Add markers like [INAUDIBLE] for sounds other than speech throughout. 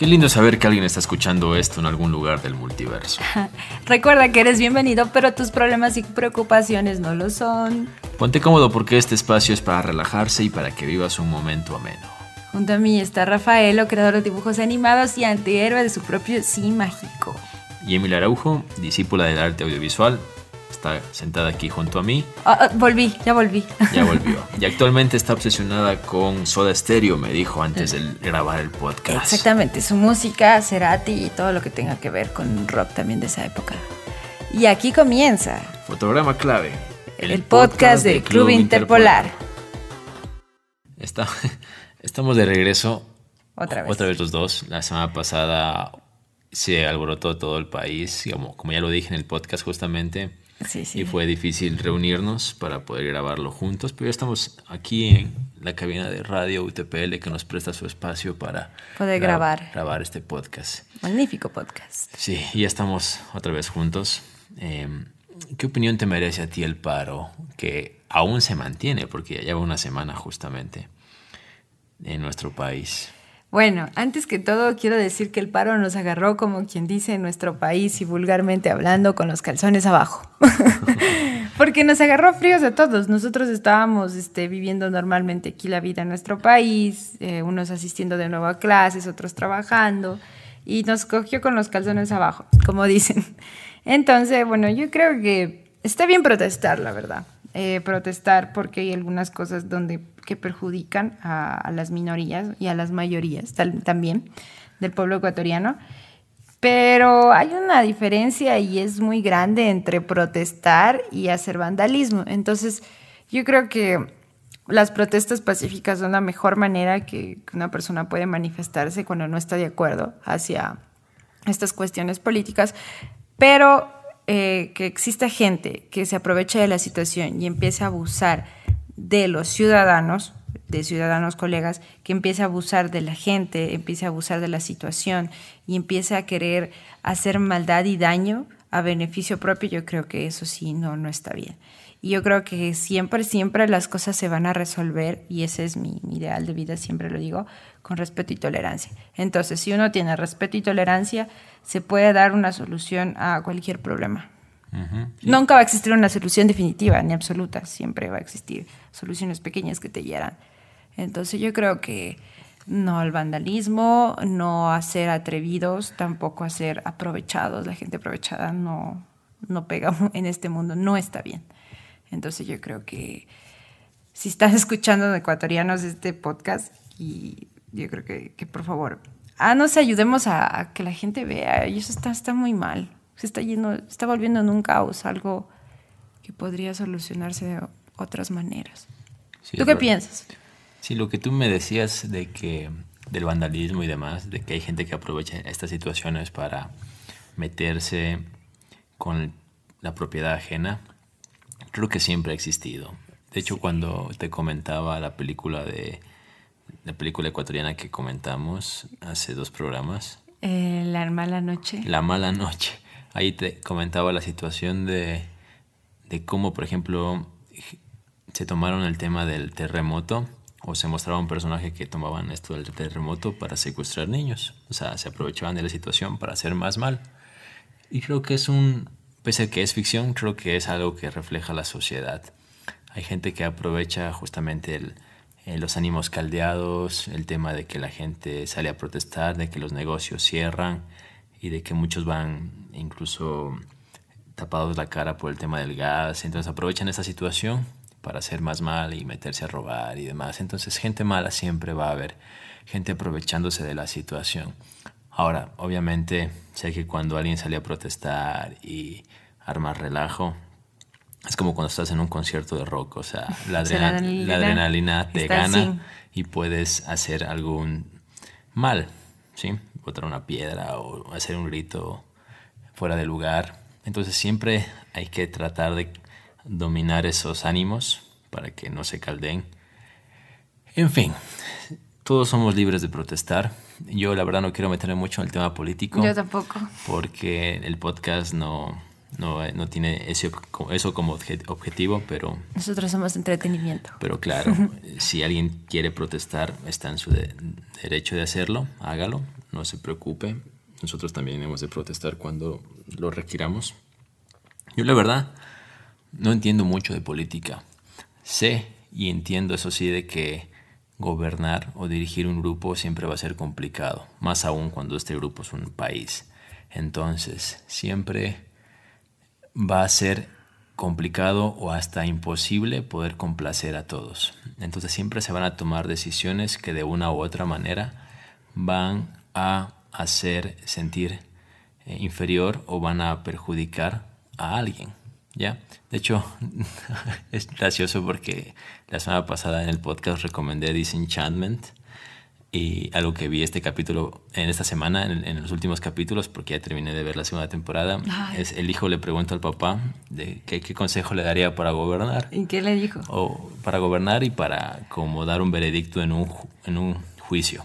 Qué lindo saber que alguien está escuchando esto en algún lugar del multiverso. [LAUGHS] Recuerda que eres bienvenido, pero tus problemas y preocupaciones no lo son. Ponte cómodo porque este espacio es para relajarse y para que vivas un momento ameno. Junto a mí está Rafaelo, creador de dibujos animados y antihéroe de su propio sí mágico. Y Emil Araujo, discípula del arte audiovisual, está sentada aquí junto a mí. Ah, ah, volví, ya volví. [LAUGHS] Ya volvió. [LAUGHS] Y actualmente está obsesionada con Soda Stereo, me dijo antes de grabar el podcast. Exactamente, su música, Cerati y todo lo que tenga que ver con rock también de esa época. Y aquí comienza. Fotograma clave. El, podcast, de Club Interpolar. Está, [LAUGHS] estamos de regreso. Otra vez. Otra vez los dos. La semana pasada se alborotó todo el país, como, como ya lo dije en el podcast justamente. Y fue difícil reunirnos para poder grabarlo juntos, pero ya estamos aquí en la cabina de radio UTPL que nos presta su espacio para poder grabar. grabar este podcast. Magnífico podcast. Sí, ya estamos otra vez juntos. Em, ¿Qué opinión te merece a ti el paro que aún se mantiene, porque ya lleva una semana justamente en nuestro país? Bueno, antes que todo quiero decir que el paro nos agarró, como quien dice en nuestro país y vulgarmente hablando, con los calzones abajo. [LAUGHS] Porque nos agarró fríos a todos. Nosotros estábamos este, viviendo normalmente aquí la vida en nuestro país, eh, unos asistiendo de nuevo a clases, otros trabajando, y nos cogió con los calzones abajo, como dicen. Entonces, bueno, yo creo que está bien protestar, la verdad. Eh, protestar porque hay algunas cosas donde que perjudican a, las minorías y a las mayorías también del pueblo ecuatoriano. Pero hay una diferencia y es muy grande entre protestar y hacer vandalismo. Entonces, yo creo que las protestas pacíficas son la mejor manera que una persona puede manifestarse cuando no está de acuerdo hacia estas cuestiones políticas. Pero eh, que exista gente que se aproveche de la situación y empiece a abusar de los ciudadanos, de ciudadanos colegas, que empiece a abusar de la gente, empiece a abusar de la situación y empiece a querer hacer maldad y daño a beneficio propio, yo creo que eso sí no, no está bien. Y yo creo que siempre, siempre las cosas se van a resolver, y ese es mi, mi, ideal de vida, siempre lo digo, con respeto y tolerancia. Entonces, si uno tiene respeto y tolerancia, se puede dar una solución a cualquier problema. Nunca va a existir una solución definitiva ni absoluta, siempre va a existir soluciones pequeñas que te hieran. Entonces yo creo que no al vandalismo, no a ser atrevidos, tampoco a ser aprovechados. La gente aprovechada no, no pega [LAUGHS] en este mundo, no está bien. Entonces yo creo que si estás [LAUGHS] escuchando ecuatorianos este podcast, y yo creo que, que por favor, ah, no sé, ayudemos a, que la gente vea, y eso está, está muy mal se está yendo, está volviendo en un caos, algo que podría solucionarse de otras maneras. ¿Tú qué piensas? Sí, lo que tú me decías de que del vandalismo y demás, de que hay gente que aprovecha estas situaciones para meterse con la propiedad ajena, creo que siempre ha existido. De hecho, cuando te comentaba la película de la película ecuatoriana que comentamos hace dos programas, eh, La mala noche. La mala noche ahí te comentaba la situación de, cómo, por ejemplo, se tomaron el tema del terremoto o se mostraba un personaje que tomaban esto del terremoto para secuestrar niños. O sea, se aprovechaban de la situación para hacer más mal. Y creo que es un, pese a que es ficción, creo que es algo que refleja la sociedad. Hay gente que aprovecha justamente eh, los ánimos caldeados, el tema de que la gente sale a protestar, de que los negocios cierran y de que muchos van incluso tapados la cara por el tema del gas, entonces aprovechan esta situación para hacer más mal y meterse a robar y demás. Entonces gente mala siempre va a haber, gente aprovechándose de la situación. Ahora, obviamente, sé que cuando alguien sale a protestar arma relajo, es como cuando estás en un concierto de rock, o sea, la, adrenalina, te gana y puedes hacer algún mal, ¿sí? botar una piedra o hacer un grito fuera de lugar. Entonces siempre hay que tratar de dominar esos ánimos para que no se caldeen. En fin, todos somos libres de protestar. Yo la verdad no quiero meterme mucho en el tema político. Yo tampoco. Porque el podcast no, no, no tiene ese, eso como objetivo, pero... Nosotros somos entretenimiento. Pero claro, [LAUGHS] si alguien quiere protestar, está en su derecho de hacerlo, hágalo, no se preocupe. Nosotros también hemos de protestar cuando lo requiramos. Yo la verdad no entiendo mucho de política. Sé y entiendo eso sí de que gobernar o dirigir un grupo siempre va a ser complicado, más aún cuando este grupo es un país. Entonces, siempre va a ser complicado o hasta imposible poder complacer a todos. Entonces siempre se van a tomar decisiones que de una u otra manera van a hacer sentir eh, inferior o van a perjudicar a alguien. ¿Ya? De hecho, [LAUGHS] es gracioso porque la semana pasada en el podcast recomendé Disenchantment y algo que vi este capítulo, en esta semana, en, los últimos capítulos, porque ya terminé de ver la segunda temporada, es el hijo le pregunta al papá de qué, qué, consejo le daría para gobernar. ¿Y qué le dijo? O para gobernar y para como dar un veredicto en un, en un juicio.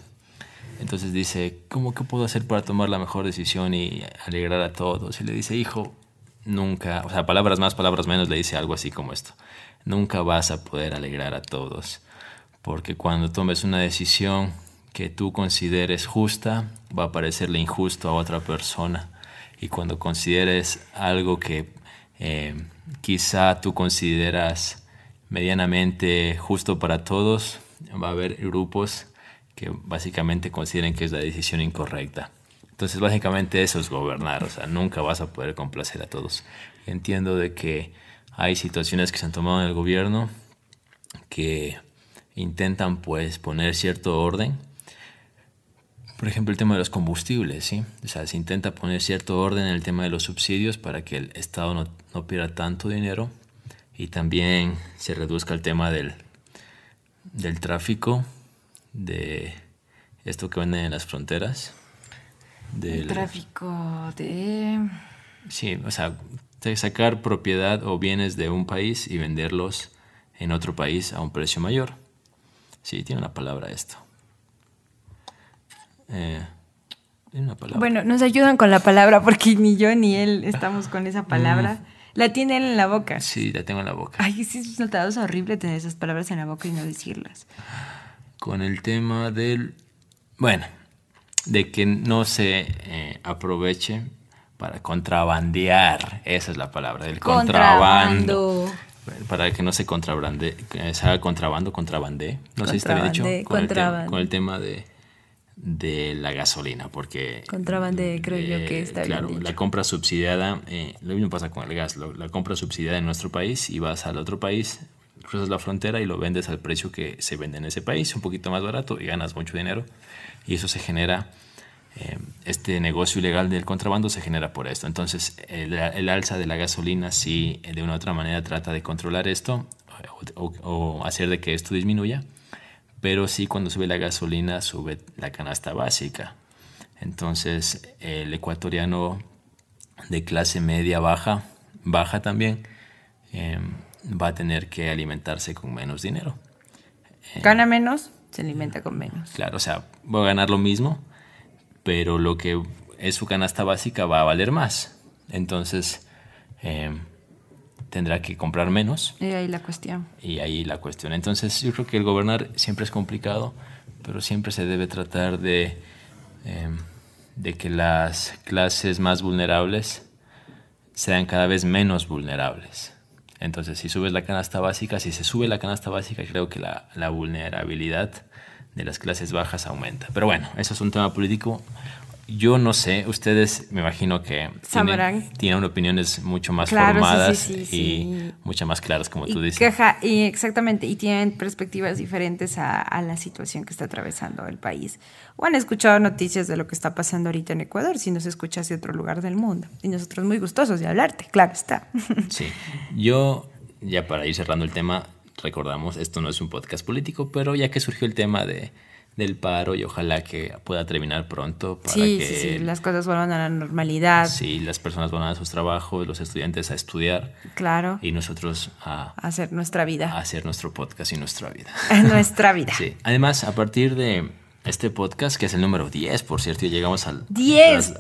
Entonces dice, ¿cómo qué puedo hacer para tomar la mejor decisión y alegrar a todos? Y le dice, hijo, nunca, o sea, palabras más, palabras menos, le dice algo así como esto. Nunca vas a poder alegrar a todos, porque cuando tomes una decisión que tú consideres justa, va a parecerle injusto a otra persona. Y cuando consideres algo que eh, quizá tú consideras medianamente justo para todos, va a haber grupos que básicamente consideren que es la decisión incorrecta. Entonces, básicamente eso es gobernar, o sea, nunca vas a poder complacer a todos. Entiendo de que hay situaciones que se han tomado en el gobierno que intentan pues poner cierto orden por ejemplo, el tema de los combustibles, ¿sí? O sea, se intenta poner cierto orden en el tema de los subsidios para que el Estado no, no pierda tanto dinero y también se reduzca el tema del, del tráfico, de esto que venden en las fronteras. Del el tráfico de... Sí, o sea, de sacar propiedad o bienes de un país y venderlos en otro país a un precio mayor. Sí, tiene una palabra esto. Eh, bueno, nos ayudan con la palabra porque ni yo ni él estamos con esa palabra. Mm. La tiene él en la boca. Sí, la tengo en la boca. Ay, sí, es notado, es horrible tener esas palabras en la boca y no decirlas. Con el tema del. Bueno, de que no se eh, aproveche para contrabandear. Esa es la palabra, del contrabando. Para que no se contrabande, se haga contrabando, contrabande. No sé si está bien dicho. con el tema de de la gasolina, porque... Contrabande, creo yo que está Claro, bien la compra subsidiada, eh, lo mismo pasa con el gas, la compra subsidiada en nuestro país y vas al otro país, cruzas la frontera y lo vendes al precio que se vende en ese país, un poquito más barato y ganas mucho dinero. Y eso se genera, eh, este negocio ilegal del contrabando se genera por esto. Entonces, el, alza de la gasolina sí de una u otra manera trata de controlar esto o hacer de que esto disminuya pero sí cuando sube la gasolina sube la canasta básica. Entonces el ecuatoriano de clase media baja, baja también, em, va a tener que alimentarse con menos dinero. Eh, Gana menos, se alimenta con menos. Claro, o sea, va a ganar lo mismo, pero lo que es su canasta básica va a valer más. Entonces, em, tendrá que comprar menos. Y ahí la cuestión. Y ahí la cuestión. Entonces yo creo que el gobernar siempre es complicado, pero siempre se debe tratar de, em, de que las clases más vulnerables sean cada vez menos vulnerables. Entonces si subes la canasta básica, si se sube la canasta básica, creo que la, la vulnerabilidad de las clases bajas aumenta. Pero bueno, eso es un tema político yo no sé, ustedes me imagino que tienen, opiniones mucho más formadas y mucho más claras, como tú dices. y exactamente, y tienen perspectivas diferentes a, la situación que está atravesando el país. O han escuchado noticias de lo que está pasando ahorita en Ecuador, si nos escuchas de otro lugar del mundo. Y nosotros muy gustosos de hablarte, claro está. [LAUGHS] Sí, yo ya para ir cerrando el tema, recordamos, esto no es un podcast político, pero ya que surgió el tema de del paro y ojalá que pueda terminar pronto para sí, que sí, sí. las cosas vuelvan a la normalidad. Sí, las personas van a sus trabajos, los estudiantes a estudiar. Claro. Y nosotros a, hacer nuestra vida. A hacer nuestro podcast y nuestra vida. [LAUGHS] nuestra vida. Sí. Además, a partir de este podcast, que es el número 10, por cierto, y llegamos al... 10,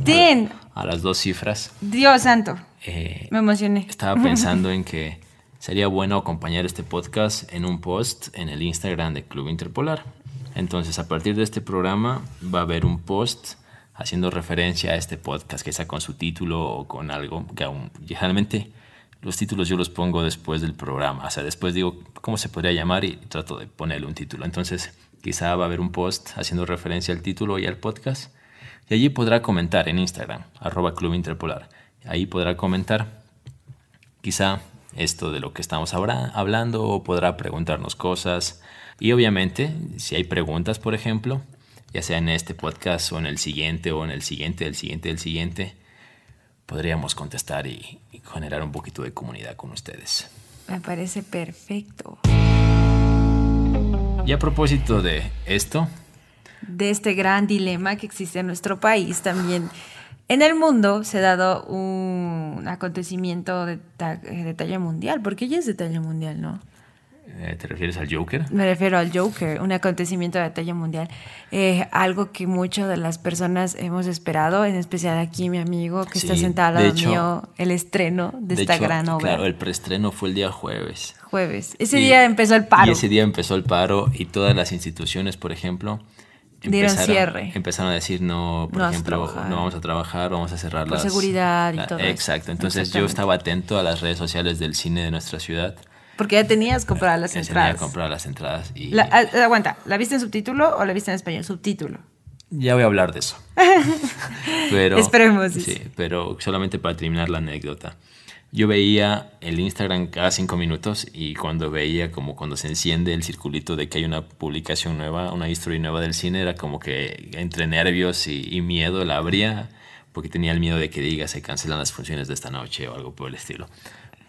a, a, las dos cifras. Dios santo. eh, Me emocioné. estaba pensando [LAUGHS] en que sería bueno acompañar este podcast en un post en el Instagram de Club Interpolar. Entonces, a partir de este programa va a haber un post haciendo referencia a este podcast, que sea con su título o con algo que aún generalmente los títulos yo los pongo después del programa, o sea, después digo cómo se podría llamar y trato de ponerle un título. Entonces, quizá va a haber un post haciendo referencia al título y al podcast y allí podrá comentar en Instagram, arroba Club Interpolar. Ahí podrá comentar quizá esto de lo que estamos hablando o podrá preguntarnos cosas. Y obviamente, si hay preguntas, por ejemplo, ya sea en este podcast o en el siguiente o en el siguiente, el siguiente, el siguiente, podríamos contestar y, y generar un poquito de comunidad con ustedes. Me parece perfecto. Y a propósito de esto, De este gran dilema que existe en nuestro país, también en el mundo se ha dado un acontecimiento de, ta- de talla mundial, porque ya es de talla mundial, ¿no? eh, ¿te refieres al Joker? Me refiero al Joker, un acontecimiento de talla mundial. Eh, algo que muchas de las personas hemos esperado, en especial aquí mi amigo que está sentado al lado hecho- mío, el estreno de, esta hecho, gran obra. Claro, el preestreno fue el día jueves. Jueves. Ese Y- día empezó el paro. Y ese día empezó el paro y todas las instituciones, por ejemplo, Dieron empezaron, cierre. empezaron a decir no, por No ejemplo, no vamos a trabajar, vamos a cerrar Por las... seguridad y la- todo eso. Exacto, entonces yo estaba atento a las redes sociales del cine de nuestra ciudad. Porque ya tenías compradas las Ya tenía entradas. que comprar las entradas y La- ah, aguanta, ¿la viste en subtítulo o la viste en español? Subtítulo. ya voy a hablar de eso. [LAUGHS] pero, Esperemos, Sí, pero solamente para terminar la anécdota. Yo veía el Instagram cada cinco minutos y cuando veía como cuando se enciende el circulito de que hay una publicación nueva, una historia nueva del cine, era como que entre nervios y, y miedo la abría porque tenía el miedo de que diga se cancelan las funciones de esta noche o algo por el estilo.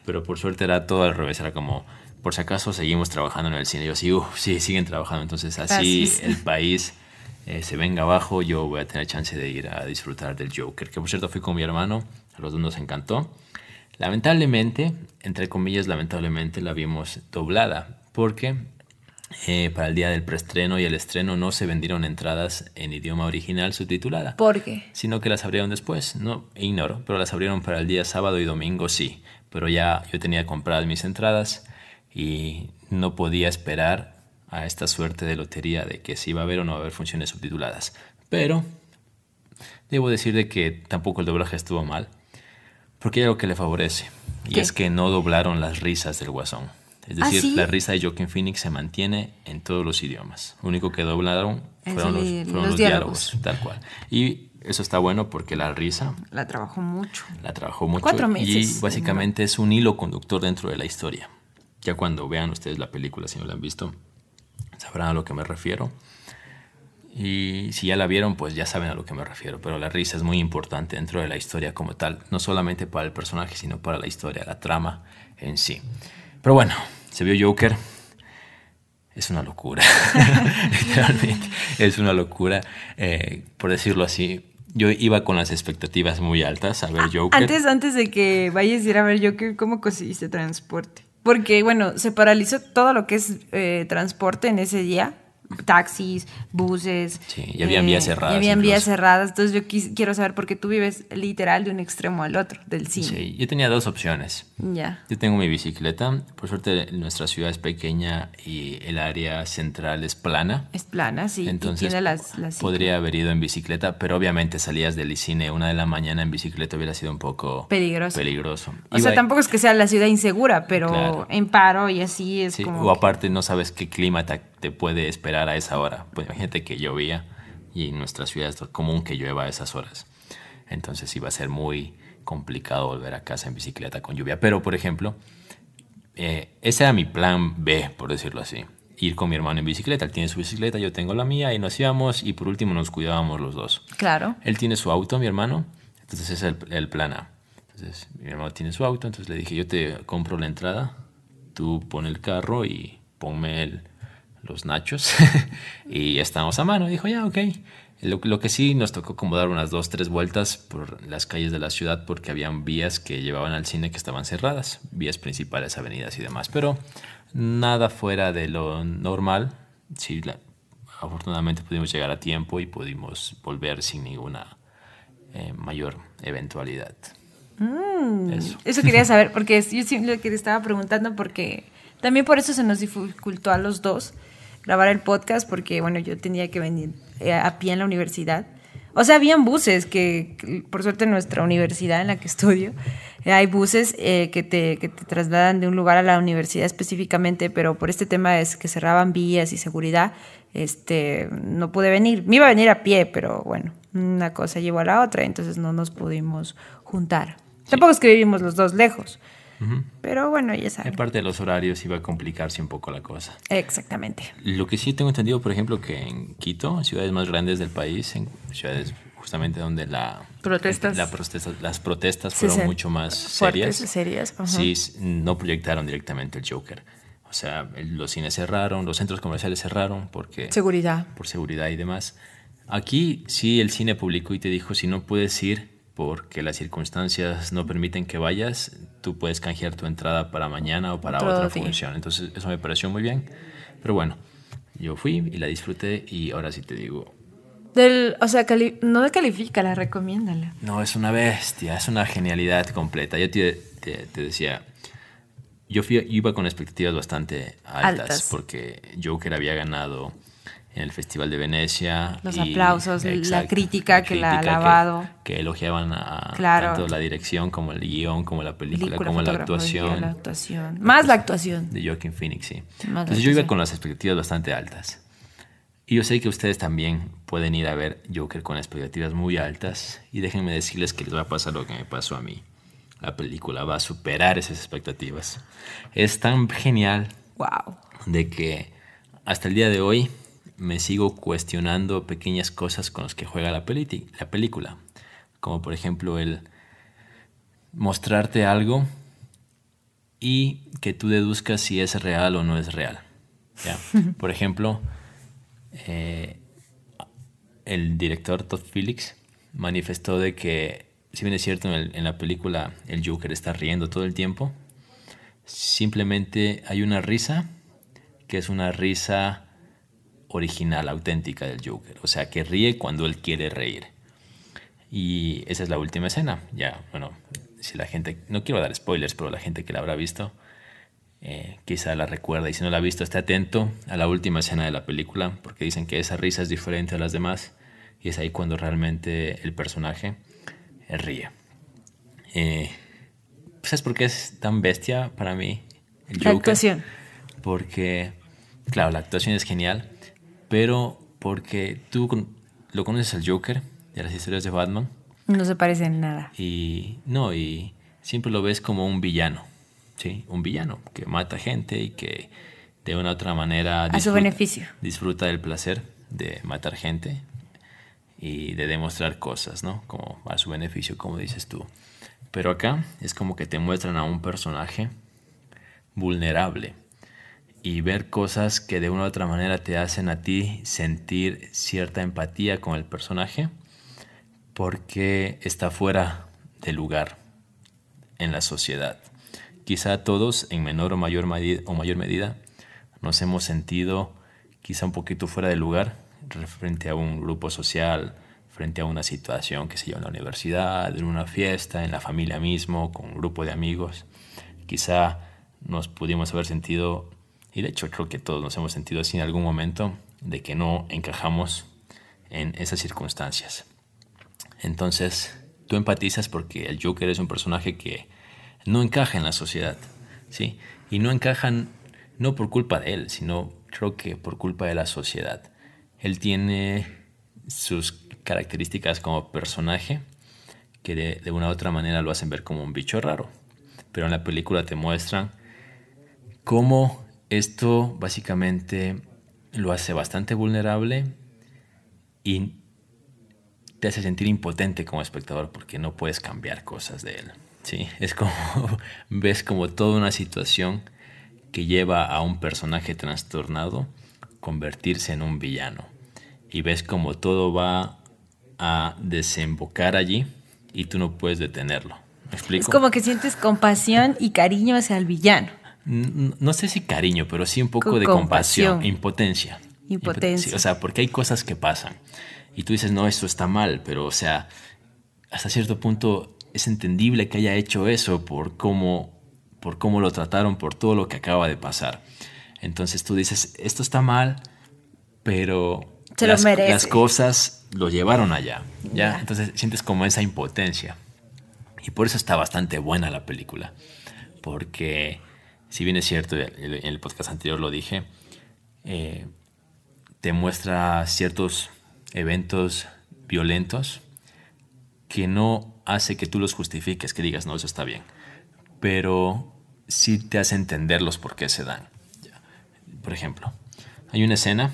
Pero por suerte era todo al revés, era como por si acaso seguimos trabajando en el cine. Yo sí, "Uf, sí, siguen trabajando. Entonces así el país eh, se venga abajo, yo voy a tener chance de ir a disfrutar del Joker, que por cierto fui con mi hermano, a los dos nos encantó. Lamentablemente, entre comillas, lamentablemente la vimos doblada, porque eh, para el día del preestreno y el estreno no se vendieron entradas en idioma original subtitulada, ¿Por qué? sino que las abrieron después, no ignoro, pero las abrieron para el día sábado y domingo sí, pero ya yo tenía compradas mis entradas y no podía esperar a esta suerte de lotería de que si iba a haber o no va a haber funciones subtituladas. Pero debo decir de que tampoco el doblaje estuvo mal, porque hay algo que le favorece, y ¿Qué? es que no doblaron las risas del guasón. Es ¿Ah, decir, sí? la risa de Joaquin Phoenix se mantiene en todos los idiomas. Lo único que doblaron fueron los, fueron los los diálogos. diálogos, tal cual. Y eso está bueno porque la risa La trabajó mucho. la trabajó mucho Cuatro meses, y básicamente es un hilo conductor dentro de la historia. Ya cuando vean ustedes la película, si no la han visto, sabrán a lo que me refiero. Y si ya la vieron, pues ya saben a lo que me refiero. Pero la risa es muy importante dentro de la historia como tal, no solamente para el personaje, sino para la historia, la trama en sí. Pero bueno, se vio Joker. Es una locura. [LAUGHS] Literalmente, es una locura. Eh, por decirlo así, yo iba con las expectativas muy altas a ver Joker. Antes, antes de que vayas a ir a ver Joker, ¿cómo conseguiste transporte? Porque, bueno, se paralizó todo lo que es eh, transporte en ese día. Taxis, buses. Sí, y habían vías cerradas Y habían vías incluso. cerradas. Entonces yo quis- quiero saber por qué tú vives literal de un extremo al otro del cine. Sí, yo tenía dos opciones. Ya. Yo tengo mi bicicleta. Por suerte, nuestra ciudad es pequeña y el área central es plana. Es plana, sí. y Entonces tiene las, las podría haber ido en bicicleta, pero obviamente salías del cine una de la mañana en bicicleta hubiera sido un poco Peligroso. peligroso. O sea, Iba- tampoco es que sea la ciudad insegura, pero Claro. en paro y así es Sí, como. o aparte no sabes qué clima te, te puede esperar a esa hora. Pues imagínate que llovía y en nuestra ciudad es común que llueva a esas horas. Entonces iba a ser muy complicado volver a casa en bicicleta con lluvia. Pero, por ejemplo, eh, ese era mi plan B, por decirlo así. Ir con mi hermano en bicicleta. Él tiene su bicicleta, yo tengo la mía y nos íbamos y por último nos cuidábamos los dos. Claro. Él tiene su auto, mi hermano, entonces ese es el, el plan A. Entonces, mi hermano tiene su auto, entonces le dije, yo te compro la entrada, tú pon el carro y ponme el- los nachos [LAUGHS] y estamos a mano. Dijo, ya, ok. Lo, lo que sí nos tocó como dar unas dos, tres vueltas por las calles de la ciudad porque habían vías que llevaban al cine que estaban cerradas, vías principales, avenidas y demás, pero nada fuera de lo normal. Sí, la- afortunadamente pudimos llegar a tiempo y pudimos volver sin ninguna eh, mayor eventualidad. Mm, eso. quería saber, porque yo siempre que estaba preguntando, porque también por eso se nos dificultó a los dos grabar el podcast, porque bueno, yo tenía que venir eh, a pie en la universidad. O sea, habían buses que, por suerte en nuestra universidad en la que [LAUGHS] estudio, eh, hay buses eh, que, te, que te trasladan de un lugar a la universidad específicamente, pero por este tema es que cerraban vías y seguridad, este, no pude venir. Me iba a venir a pie, pero bueno, una cosa llevó a la otra, entonces no nos pudimos juntar. Tampoco es que vivimos los dos lejos. Pero bueno, ya saben. Aparte de los horarios iba a complicarse un poco la cosa. Exactamente. Lo que sí tengo entendido, por ejemplo, que en Quito, ciudades más grandes del país, en ciudades justamente donde la, protestas. las protestas fueron mucho más serias. serias. Sí, no proyectaron directamente el Joker. O sea, los cines cerraron, los centros comerciales cerraron porque... Seguridad. Por seguridad y demás. Aquí sí el cine publicó y te dijo, si no puedes ir porque las circunstancias no permiten que vayas, tú puedes canjear tu entrada para mañana o para otra función. Entonces eso me pareció muy bien. Pero bueno, yo fui y la disfruté y ahora sí te digo. Del, o sea, no de califica, recomiéndala. No, es una bestia, es una genialidad completa. Yo te, te, decía, yo fui, iba con expectativas bastante altas, altas. porque Joker había ganado en el Festival de Venecia. Los aplausos, la crítica que la ha alabado. Que, elogiaban a tanto la dirección como el guion, como la película, como la actuación. la actuación. Más la actuación. De Joaquin Phoenix, sí. Entonces yo iba con las expectativas bastante altas. Y yo sé que ustedes también pueden ir a ver Joker con expectativas muy altas. Y déjenme decirles que les va a pasar lo que me pasó a mí. La película va a superar esas expectativas. Es tan genial. Wow. De que hasta el día de hoy me sigo cuestionando pequeñas cosas con las que juega la, la película. Como por ejemplo el mostrarte algo y que tú deduzcas si es real o no es real. [LAUGHS] Por ejemplo, eh, el director Todd Phillips manifestó de que, si bien es cierto en, en, la película el Joker está riendo todo el tiempo, simplemente hay una risa que es una risa original, auténtica del Joker. O sea, que ríe cuando él quiere reír. Y esa es la última escena. Ya, bueno, si la gente, no quiero dar spoilers, pero la gente que la habrá visto, eh, quizá la recuerda. Y si no la ha visto, esté atento a la última escena de la película, porque dicen que esa risa es diferente a las demás. Y es ahí cuando realmente el personaje eh, ríe. Eh, ¿Sabes por qué es tan bestia para mí? El Joker? La actuación. Porque, claro, la actuación es genial pero porque tú lo conoces al Joker de las historias de Batman. No se parece en nada. Y no, y siempre lo ves como un villano, ¿sí? Un villano que mata gente y que de una u otra manera... a su beneficio. Disfruta del placer de matar gente y de demostrar cosas, ¿no? Como a su beneficio, como dices tú. Pero acá es como que te muestran a un personaje vulnerable y ver cosas que de una u otra manera te hacen a ti sentir cierta empatía con el personaje porque está fuera de lugar en la sociedad. Quizá todos, en menor o mayor, o mayor medida, nos hemos sentido quizá un poquito fuera de lugar frente a un grupo social, frente a una situación, que se yo, en la universidad, en una fiesta, en la familia mismo, con un grupo de amigos. Quizá nos pudimos haber sentido y de hecho creo que todos nos hemos sentido así en algún momento, de que no encajamos en esas circunstancias. Entonces, tú empatizas porque el Joker es un personaje que no encaja en la sociedad, ¿sí? Y no encajan no por culpa de él, sino creo que por culpa de la sociedad. Él tiene sus características como personaje que de, de una u otra manera lo hacen ver como un bicho raro. Pero en la película te muestran cómo esto básicamente lo hace bastante vulnerable y te hace sentir impotente como espectador porque no puedes cambiar cosas de él. ¿sí? [LAUGHS] Es como, ves como toda una situación que lleva a un personaje trastornado convertirse en un villano. Y ves como todo va a desembocar allí y tú no puedes detenerlo. Es como que sientes compasión y cariño hacia el villano no sé si cariño, pero sí un poco de compasión, impotencia. Impotencia. O sea, porque hay cosas que pasan y tú dices, no, esto está mal, pero o sea, hasta cierto punto es entendible que haya hecho eso por cómo, por cómo lo trataron, por todo lo que acaba de pasar. Entonces tú dices, esto está mal, pero Se lo las, merece. las cosas lo llevaron allá. ¿ya? Ya. Entonces sientes como esa impotencia. Y por eso está bastante buena la película. Porque, si bien es cierto, en el podcast anterior lo dije, eh, te muestra ciertos eventos violentos que no hace que tú los justifiques, que digas, no, eso está bien. Pero sí te hace entender los por qué se dan. Por ejemplo, hay una escena,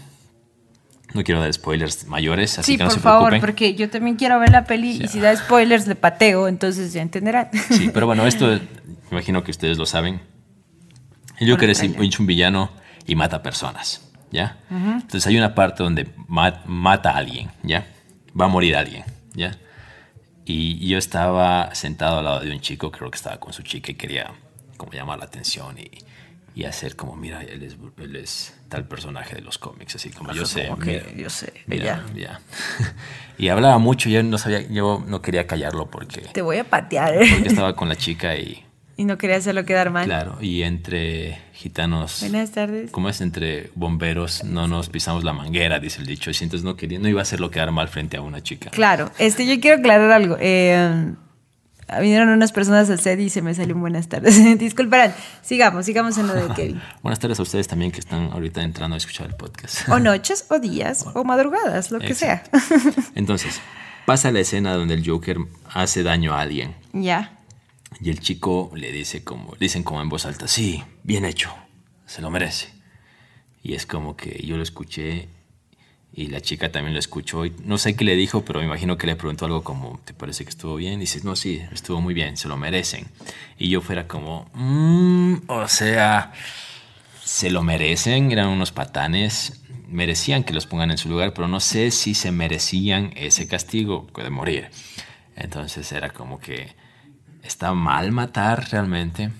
no quiero dar spoilers mayores, así Sí, que no por se favor, preocupen. porque yo también quiero ver la peli y si da spoilers le pateo, entonces ya entenderán. Sí, pero bueno, esto me imagino que ustedes lo saben. Joker es un villano y mata personas, ¿ya? Entonces hay una parte donde ma- mata a alguien, ¿ya? Va a morir alguien, ¿ya? Y yo estaba sentado al lado de un chico, creo que estaba con su chica y quería como llamar la atención y, y hacer como, mira, él es, él es tal personaje de los cómics, así como yo sé. Como que mira, yo sé, mira, ya. ya. [LAUGHS] y hablaba mucho, yo no sabía, yo no quería callarlo porque, Te voy a patear. porque estaba con la chica y... y no quería hacerlo quedar mal. Claro, y entre gitanos, Buenas tardes. como es entre bomberos, no nos pisamos la manguera, dice el dicho. Y entonces no quería, no iba a hacerlo quedar mal frente a una chica. Claro, este, yo quiero aclarar algo. Eh, vinieron unas personas al set y se me salió un buenas tardes. [LAUGHS] Disculparán. Sigamos, sigamos en lo de Kevin. [LAUGHS] Buenas tardes a ustedes también que están ahorita entrando a escuchar el podcast. O noches, o días, [LAUGHS] o madrugadas, lo que sea. Entonces, pasa la escena donde el Joker hace daño a alguien ya. Y el chico le dice como, dicen como en voz alta, sí, bien hecho, se lo merece. Y es como que yo lo escuché y la chica también lo escuchó y no sé qué le dijo, pero me imagino que le preguntó algo como, ¿te parece que estuvo bien? Y dices, no, sí, estuvo muy bien, se lo merecen. Y yo fuera como, "Mm, o sea, se lo merecen, eran unos patanes, merecían que los pongan en su lugar, pero no sé si se merecían ese castigo de morir. Entonces era como que está mal matar realmente,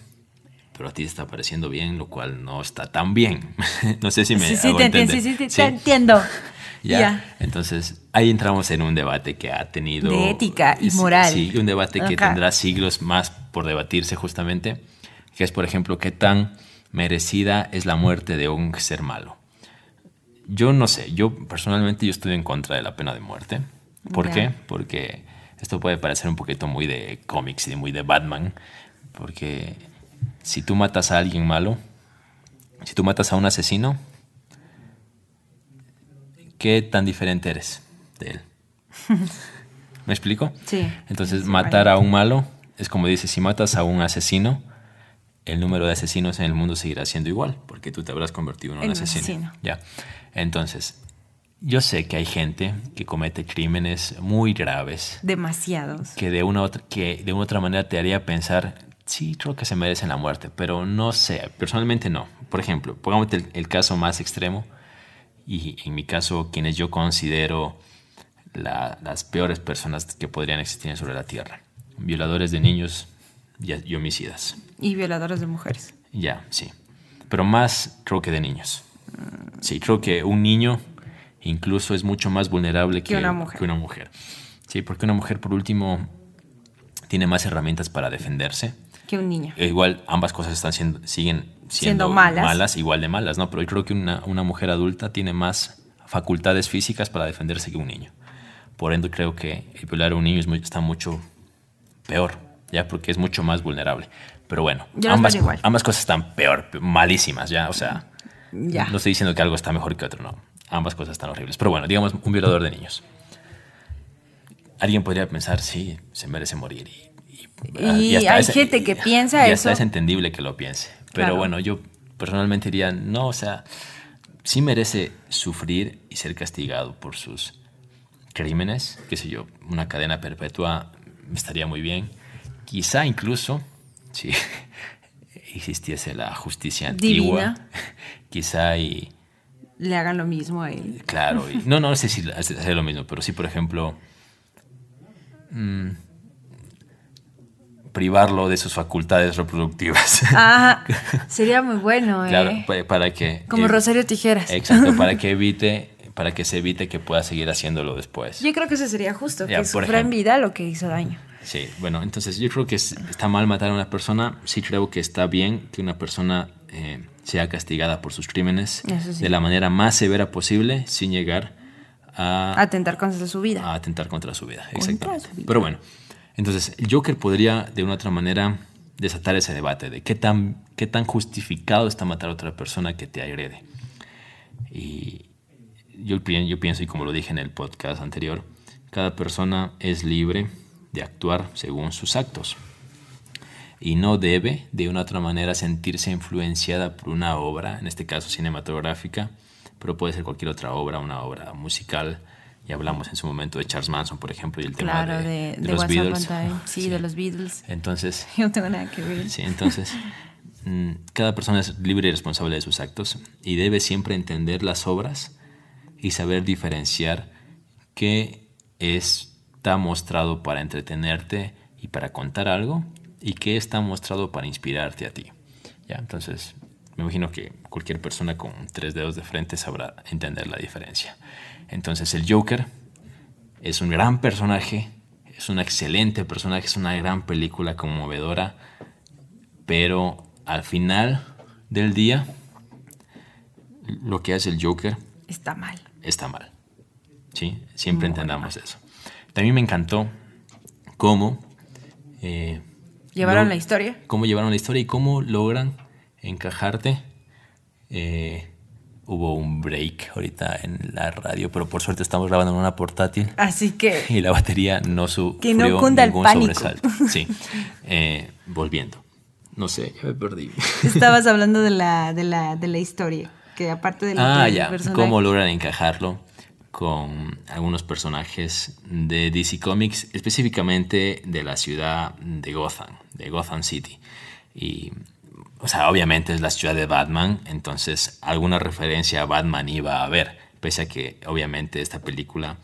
pero a ti te está pareciendo bien, lo cual no está tan bien. [LAUGHS] no sé si me sí, sí, hago te entiendo. entender. Sí, sí, te- Sí. te entiendo. [LAUGHS] Ya. Entonces, ahí entramos en un debate que ha tenido... De ética y Sí, moral. Sí, un debate que tendrá siglos más por debatirse justamente, que es, por ejemplo, qué tan merecida es la muerte de un ser malo. Yo no sé, yo personalmente yo estoy en contra de la pena de muerte. ¿Por qué? Porque esto puede parecer un poquito muy de cómics y muy de Batman, porque si tú matas a alguien malo, si tú matas a un asesino, ¿qué tan diferente eres de él? [LAUGHS] ¿Me explico? Sí. Entonces, Sí, matar a un malo es como dice, si matas a un asesino, el número de asesinos en el mundo seguirá siendo igual, porque tú te habrás convertido en un En un asesino. asesino. Ya. Entonces, yo sé que hay gente que comete crímenes muy graves Demasiados. que de una otra, que de una otra manera te haría pensar, sí, creo que se merecen la muerte, pero no sé, personalmente no. Por ejemplo, pongamos el, el caso más extremo, y en mi caso, quienes yo considero la- las peores personas que podrían existir sobre la Tierra. Violadores de niños y, y homicidas. Y violadores de mujeres. Ya, sí. Pero más creo que de niños. Sí, creo que un niño incluso es mucho más vulnerable que, Que una mujer. que una mujer. Sí, porque una mujer, por último, tiene más herramientas para defenderse. Que un niño. E igual ambas cosas están siendo, siguen siendo, Siendo malas. igual de malas, ¿no? Pero yo creo que una, una mujer adulta tiene más facultades físicas para defenderse que un niño. Por ende, creo que el violar a un niño es muy- está mucho peor, ¿ya? Porque es mucho más vulnerable. Pero bueno, ambas, ambas cosas están peor, pe- malísimas, ¿ya? O sea, Ya. no estoy diciendo que algo está mejor que otro, no. Ambas cosas están horribles. Pero bueno, digamos, un violador de niños. Alguien podría pensar, sí, se merece morir. Y, Y hasta hay gente que piensa eso. es entendible que lo piense. Pero Claro. bueno, yo personalmente diría, no, o sea, sí merece sufrir y ser castigado por sus crímenes, qué sé yo, una cadena perpetua estaría muy bien. Quizá incluso, si [LAUGHS] existiese la justicia antigua, Divina. [LAUGHS] quizá y Le hagan lo mismo a él. Claro, y- no, no sé si hacer lo mismo, pero sí, por ejemplo, mm, privarlo de sus facultades reproductivas. [LAUGHS] Ajá. Sería muy bueno, ¿eh? claro, pa- para que... Como eh, Rosario Tijeras. Exacto, [LAUGHS] para que evite, para que se evite que pueda seguir haciéndolo después. Yo creo que eso sería justo, Ya, que sufra en vida lo que hizo daño. Sí, bueno, entonces yo creo que está mal matar a una persona. Sí creo que está bien que una persona eh, sea castigada por sus crímenes de la manera más severa posible sin llegar a... Atentar contra su vida. A atentar contra su vida, exactamente. Pero bueno, entonces el Joker podría de una otra manera desatar ese debate de qué tan, qué tan justificado está matar a otra persona que te agrede. Y yo, yo pienso, y como lo dije en el podcast anterior, cada persona es libre de actuar según sus actos y no debe de una otra manera sentirse influenciada por una obra, en este caso cinematográfica, pero puede ser cualquier otra obra, una obra musical. Y hablamos en su momento de Charles Manson, por ejemplo, y el tema de, los Beatles. Sí, de los Beatles. Entonces, [LAUGHS] Yo no tengo nada que ver. Sí, entonces, [LAUGHS] mm, cada persona es libre y responsable de sus actos y debe siempre entender las obras y saber diferenciar qué está mostrado para entretenerte y para contar algo y qué está mostrado para inspirarte a ti. ¿Ya? Entonces, me imagino que cualquier persona con tres dedos de frente sabrá entender la diferencia. Entonces, el Joker es un gran personaje, es un excelente personaje, es una gran película conmovedora, pero al final del día, lo que hace el Joker está mal. Está mal. ¿Sí? Siempre entendamos eso. También me encantó cómo eh, ¿Llevaron la historia? Cómo llevaron la historia y cómo logran encajarte. Eh, hubo un break ahorita en la radio, pero por suerte estamos grabando en una portátil. Así que... [LAUGHS] Y la batería no sufrió que no cunda ningún el pánico. sobresalto. Sí. [LAUGHS] Eh, volviendo. No sé, ya me perdí. Estabas [LAUGHS] hablando de la, de la, de la historia, que aparte de la... Ah, ya. Cómo logran encajarlo con algunos personajes de DC Comics, específicamente de la ciudad de Gotham, de Gotham City. Y, o sea, obviamente es la ciudad de Batman, entonces alguna referencia a Batman iba a haber, pese a que obviamente esta película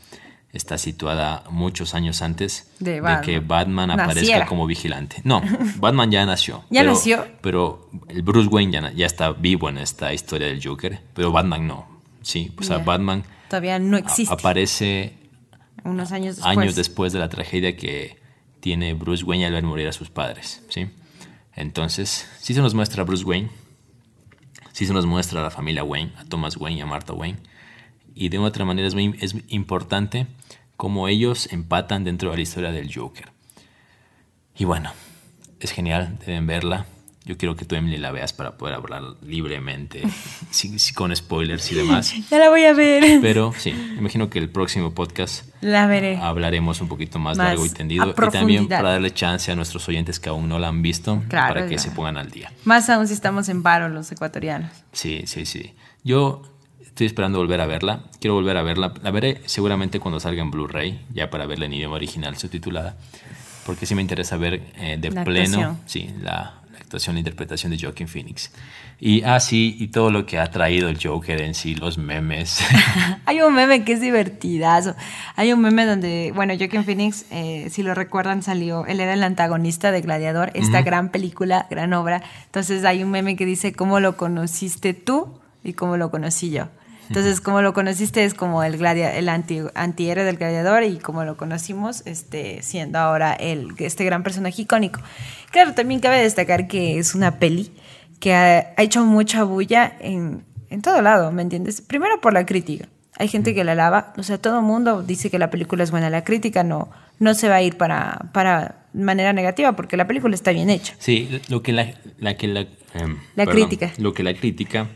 está situada muchos años antes de, que Batman aparezca como vigilante. No, [LAUGHS] Batman ya nació. ¿Ya nació? Pero el Bruce Wayne ya, ya, está vivo en esta historia del Joker, pero Batman no. Sí, o sea, Batman todavía no existe. Aparece unos años después. años después de la tragedia que tiene Bruce Wayne al ver morir a sus padres, ¿sí? Entonces, sí se nos muestra a Bruce Wayne, sí se nos muestra a la familia Wayne, a Thomas Wayne y a Martha Wayne, y de otra manera es muy es importante cómo ellos empatan dentro de la historia del Joker. Y bueno, es genial, deben verla. Yo quiero que tú, Emily, la veas para poder hablar libremente, [LAUGHS] con spoilers y demás. Ya la voy a ver. Pero sí, imagino que el próximo podcast la veré. hablaremos un poquito más, largo y tendido. Y también para darle chance a nuestros oyentes que aún no la han visto, para que se pongan al día. Más aún si estamos en paro los ecuatorianos. Sí, sí, sí. Yo estoy esperando volver a verla. Quiero volver a verla. La veré seguramente cuando salga en Blu-ray, ya para verla en idioma original subtitulada. Porque sí me interesa ver eh, de pleno sí, la, actuación e interpretación de Joaquin Phoenix. Y así, ah, y todo lo que ha traído el Joker en sí, los memes. [LAUGHS] Hay un meme que es divertidazo. Hay un meme donde, bueno, Joaquin Phoenix, eh, si lo recuerdan, salió, él era el antagonista de Gladiador, esta gran película, gran obra. Entonces hay un meme que dice, ¿cómo lo conociste tú y cómo lo conocí yo? Entonces, como lo conociste es como el, el anti antihéroe del gladiador y como lo conocimos, este, siendo ahora el, este gran personaje icónico. Claro, también cabe destacar que es una peli que ha, hecho mucha bulla en, en todo lado, ¿me entiendes? Primero por la crítica. Hay gente que la alaba, o sea, todo el mundo dice que la película es buena. La crítica no, no se va a ir para, para manera negativa porque la película está bien hecha. Sí, lo que la, la que la, em, la crítica. Lo que la crítica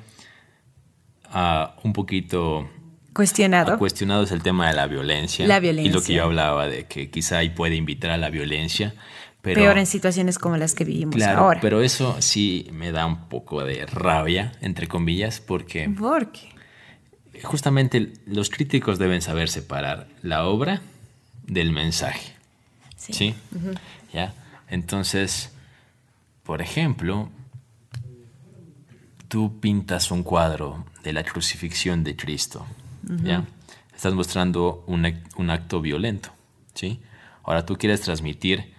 un poquito cuestionado. cuestionado es el tema de la violencia. La violencia. Y lo que yo hablaba de que quizá ahí puede invitar a la violencia. Pero, Peor en situaciones como las que vivimos claro, ahora. Pero eso sí me da un poco de rabia, entre comillas, porque... ¿Por qué? Justamente los críticos deben saber separar la obra del mensaje. Sí. ¿Ya? Entonces, por ejemplo, tú pintas un cuadro de la crucifixión de Cristo, ¿ya? Estás mostrando un, un, acto violento, ¿sí? Ahora tú quieres transmitir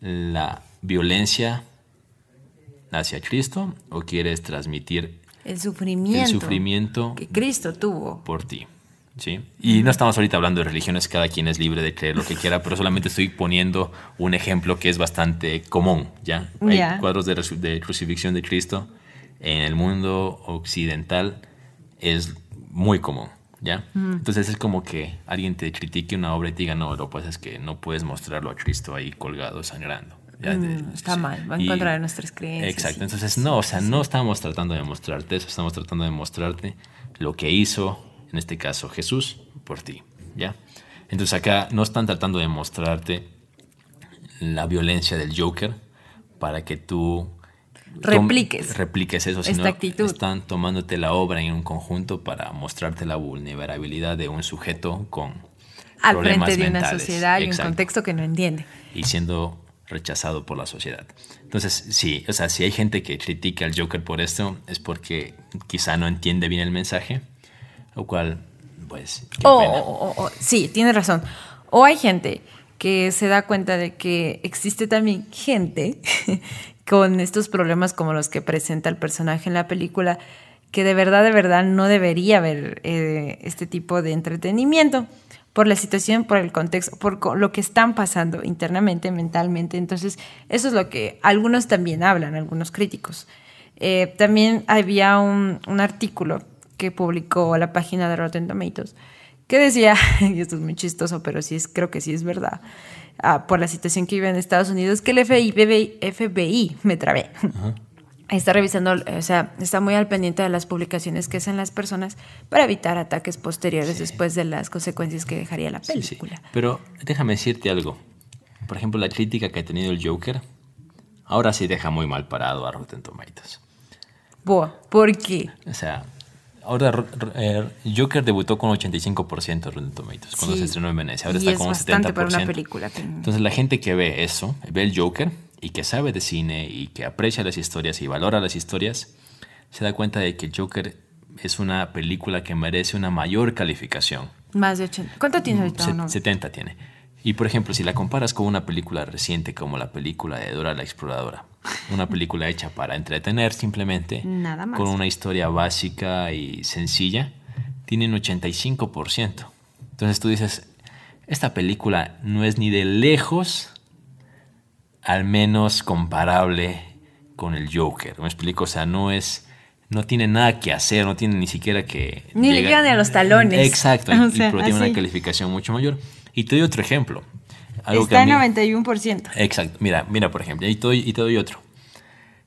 la violencia hacia Cristo o quieres transmitir el sufrimiento, el sufrimiento que Cristo tuvo por ti. ¿sí? Y no estamos ahorita hablando de religiones, cada quien es libre de creer lo que quiera, pero solamente estoy poniendo un ejemplo que es bastante común, ¿ya? Hay cuadros de crucifixión de Cristo en el mundo occidental, es muy común, ¿ya? Entonces es como que alguien te critique una obra y te diga, no, lo que pasa es que no puedes mostrarlo a Cristo ahí colgado, sangrando. Mm, está mal, va en y- contra de nuestras creencias. Exacto, entonces no, o sea, no estamos tratando de mostrarte eso, estamos tratando de mostrarte lo que hizo, en este caso Jesús, por ti, ¿ya? Entonces acá no están tratando de mostrarte la violencia del Joker para que tú Repliques repliques eso, esta sino actitud. están tomándote la obra en un conjunto para mostrarte la vulnerabilidad de un sujeto con Al problemas frente de una sociedad y un contexto que no entiende. y siendo rechazado por la sociedad. Entonces, sí, o sea, si hay gente que critica al Joker por esto, es porque quizá no entiende bien el mensaje, lo cual, pues, qué O, pena. o- o- o- sí, tienes razón. O hay gente que se da cuenta de que existe también gente con estos problemas como los que presenta el personaje en la película, que de verdad, de verdad no debería ver eh, este tipo de entretenimiento por la situación, por el contexto, por lo que están pasando internamente, mentalmente. Entonces, eso es lo que algunos también hablan, algunos críticos. Eh, también había un, un artículo que publicó la página de Rotten Tomatoes que decía, [LAUGHS] y esto es muy chistoso, pero sí es, creo que sí es verdad, por la situación que vive en Estados Unidos, que el FBI, FBI, FBI me trabé, [LAUGHS] está revisando, o sea, está muy al pendiente de las publicaciones que hacen las personas para evitar ataques posteriores después de las consecuencias que dejaría la Sí, sí. película. Pero déjame decirte algo. Por ejemplo, la crítica que ha tenido el Joker, ahora sí deja muy mal parado a Rotten Tomatoes. Buah, ¿por qué? O sea, ahora eh, Joker debutó con 85% de Rotten Tomatoes cuando Sí. se estrenó en Venecia. Ahora Y está es con un bastante 70%. para una película que- Entonces la gente que ve eso, ve el Joker y que sabe de cine y que aprecia las historias y valora las historias, se da cuenta de que el Joker es una película que merece una mayor calificación. Más de 80. ¿Cuánto tiene ahorita? Se- no? 70 tiene. Y por ejemplo, si la comparas con una película reciente como la película de Dora la Exploradora, una película hecha para entretener simplemente, Nada más. con una historia básica y sencilla, tiene un 85%. Entonces tú dices, esta película no es ni de lejos al menos comparable con el Joker. ¿Me explico? O sea, no es... No tiene nada que hacer, no tiene ni siquiera que... Ni le llegar- llegan ni a los talones. Exacto, y- [LAUGHS] O y- sea, pero tiene una calificación mucho mayor. Y te doy otro ejemplo. Algo Está mí- en 91%. Exacto, mira, mira por ejemplo, y te doy, y te doy otro.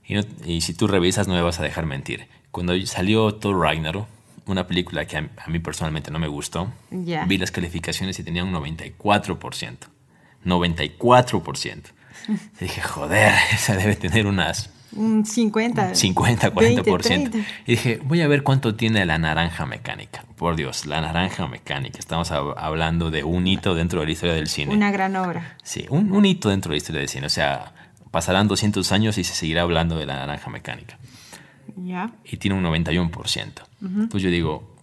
Y, no- y si tú revisas no me vas a dejar mentir. Cuando salió Thor Ragnarok, una película que a, a mí personalmente no me gustó, vi las calificaciones y tenía un 94%. 94%. [LAUGHS] dije, joder, [LAUGHS] esa debe tener unas Un 50. 50, 20, 40%. 30. Y dije, voy a ver cuánto tiene la naranja mecánica. Por Dios, la naranja mecánica. Estamos hab- hablando de un hito dentro de la historia del cine. Una gran obra. Sí, un, un hito dentro de la historia del cine. O sea, pasarán 200 años y se seguirá hablando de la naranja mecánica. Ya. Y tiene un 91%. Pues yo digo,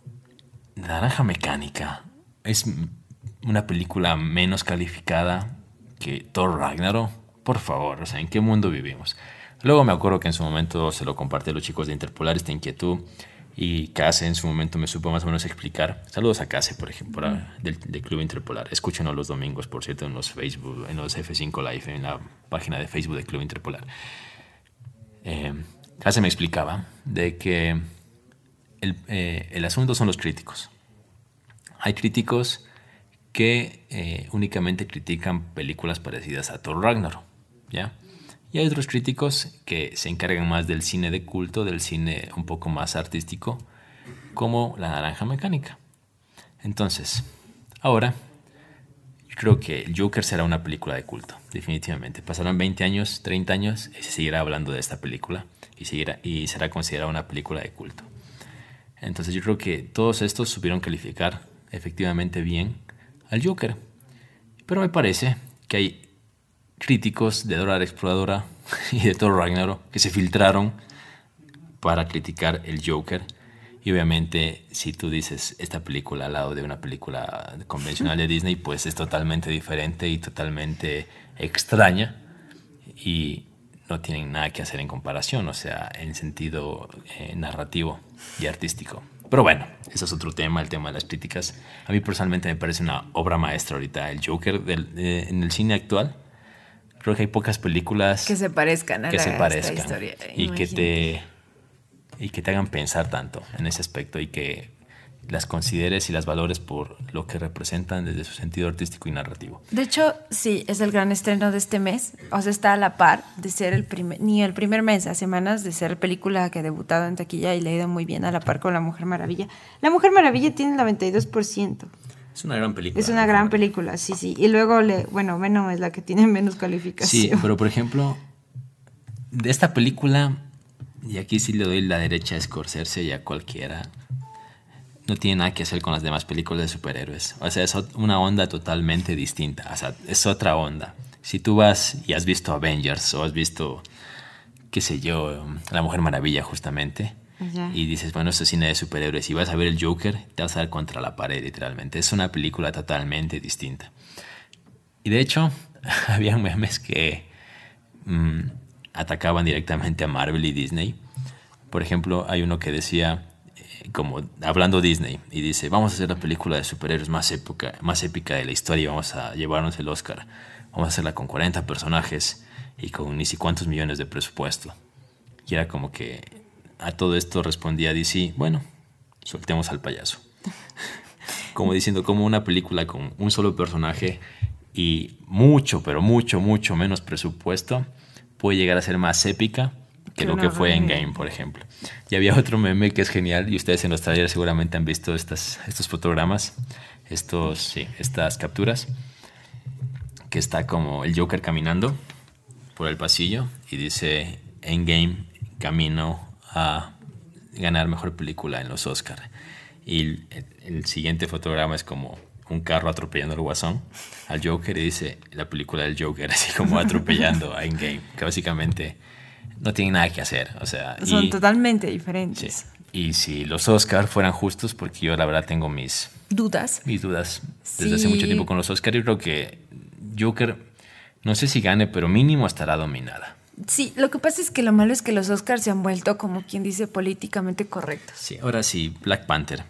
la naranja mecánica es una película menos calificada que Thor Ragnarok. Por favor, o sea, ¿en qué mundo vivimos? Luego me acuerdo que en su momento se lo compartí a los chicos de Interpolar esta inquietud y Case en su momento me supo más o menos explicar. Saludos a Case, por ejemplo, del, del Club Interpolar. Escúchenos los domingos, por cierto, en los Facebook, en los F5 Live, en la página de Facebook del Club Interpolar. Eh, Case me explicaba de que el, eh, el asunto son los críticos. Hay críticos que eh, únicamente critican películas parecidas a Thor Ragnarok, ¿ya? Y hay otros críticos que se encargan más del cine de culto, del cine un poco más artístico, como La Naranja Mecánica. Entonces, ahora, yo creo que el Joker será una película de culto, definitivamente. Pasarán 20 años, 30 años y se seguirá hablando de esta película y, seguirá, y será considerada una película de culto. Entonces yo creo que todos estos supieron calificar efectivamente bien al Joker. Pero me parece que hay críticos de Dora la Exploradora [LAUGHS] y de Thor Ragnarok que se filtraron para criticar el Joker. Y obviamente, si tú dices esta película al lado de una película convencional de [LAUGHS] Disney, pues es totalmente diferente y totalmente extraña. Y no tienen nada que hacer en comparación, o sea, en sentido eh, narrativo y artístico. Pero bueno, ese es otro tema, el tema de las críticas. A mí personalmente me parece una obra maestra ahorita, el Joker del, eh, en el cine actual. Creo que hay pocas películas que se parezcan a, que la, se esta parezcan historia. y que te y que te hagan pensar tanto en ese aspecto y que las consideres y las valores por lo que representan desde su sentido artístico y narrativo. De hecho, sí, es el gran estreno de este mes. O sea, está a la par de ser el primer, ni el primer mes, a semanas de ser película que ha debutado en taquilla y le ha ido muy bien a la par con La Mujer Maravilla. La Mujer Maravilla tiene el 92%. Es una gran película. Es una gran película, sí, sí. Y luego, le, bueno, Venom es la que tiene menos Sí, calificación. pero por ejemplo, de esta película, y aquí sí le doy la derecha a Scorsese y a cualquiera, no tiene nada que hacer con las demás películas de superhéroes. O sea, es una onda totalmente distinta. O sea, es otra onda. Si tú vas y has visto Avengers o has visto, qué sé yo, La Mujer Maravilla justamente, Ya. y dices, bueno, esto es cine de superhéroes, y vas a ver el Joker, te vas a dar contra la pared, literalmente. Es una película totalmente distinta. Y de hecho, [LAUGHS] había memes que mm, atacaban directamente a Marvel y Disney. Por ejemplo, hay uno que decía, eh, como hablando Disney, y dice, vamos a hacer la película de superhéroes más, época, más épica de la historia y vamos a llevarnos el Oscar. Vamos a hacerla con 40 personajes y con ni si cuántos millones de presupuesto. Y era como que a todo esto respondía DC, bueno, soltemos al payaso. [LAUGHS] como diciendo, como una película con un solo personaje y mucho, pero mucho, mucho menos presupuesto puede llegar a ser más épica que lo que fue en. Game, por ejemplo. Y había otro meme que es genial y ustedes en los talleres seguramente han visto estas, estos fotogramas, estos, sí, estas capturas, que está como el Joker caminando por el pasillo y dice Endgame camino a ganar mejor película en los Oscar. Y el, el siguiente fotograma es como un carro atropellando al guasón, al Joker, y dice la película del Joker, [LAUGHS] así como atropellando a Endgame, que básicamente no tiene nada que hacer. O sea, Son y- totalmente sí. diferentes. Y si los Oscar fueran justos, porque yo la verdad tengo mis, ¿Dudas? mis dudas desde hace Sí. mucho tiempo con los Oscar, yo creo que Joker, no sé si gane, pero mínimo estará dominada. Sí, lo que pasa es que lo malo es que los Oscars se han vuelto, como quien dice, políticamente correctos. Sí, ahora sí, Black Panther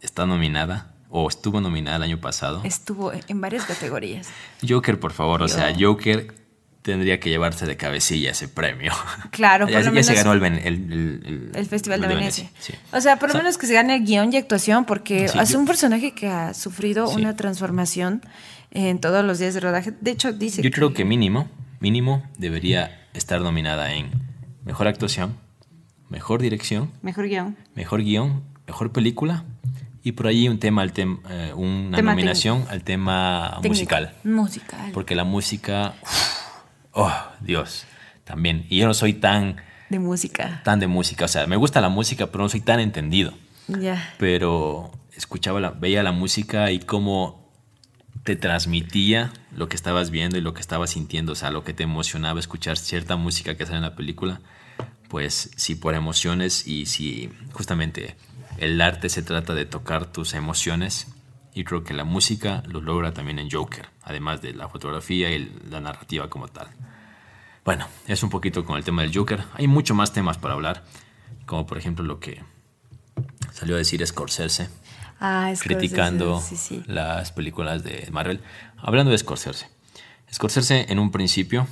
está nominada o estuvo nominada el año pasado. Estuvo en varias categorías. Joker, por favor, o sea, Joker tendría que llevarse de cabecilla ese premio. [LAUGHS] Claro, ya, por lo ya se menos- ganó el, el, el- El Festival de Venecia. sí. O sea, por lo O sea, menos que se gane guion y actuación, porque Sí, es un personaje que ha sufrido Sí. una transformación en todos los días de rodaje. De hecho, dice Yo creo que mínimo, mínimo debería estar nominada en mejor actuación, mejor dirección, mejor guion. mejor guion, mejor película y por ahí un tema, al tem- eh, una Tema nominación al tema Técnico. musical. Musical. Porque la música, uf, oh, Dios, también. Y yo no soy tan, De música. tan de música. O sea, me gusta la música, pero no soy tan entendido. Ya. Pero escuchaba, la, veía la música y cómo te transmitía lo que estabas viendo y lo que estabas sintiendo. O sea, lo que te emocionaba escuchar cierta música que sale en la película. Pues si por emociones y si justamente el arte se trata de tocar tus emociones, y creo que la música lo logra también en Joker, además de la fotografía y la narrativa como tal. Bueno, es un poquito con el tema del Joker. Hay mucho más temas para hablar, como por ejemplo lo que salió a decir Scorsese, Ah, criticando Sí, sí. las películas de Marvel. Hablando de Scorsese. Scorsese en un principio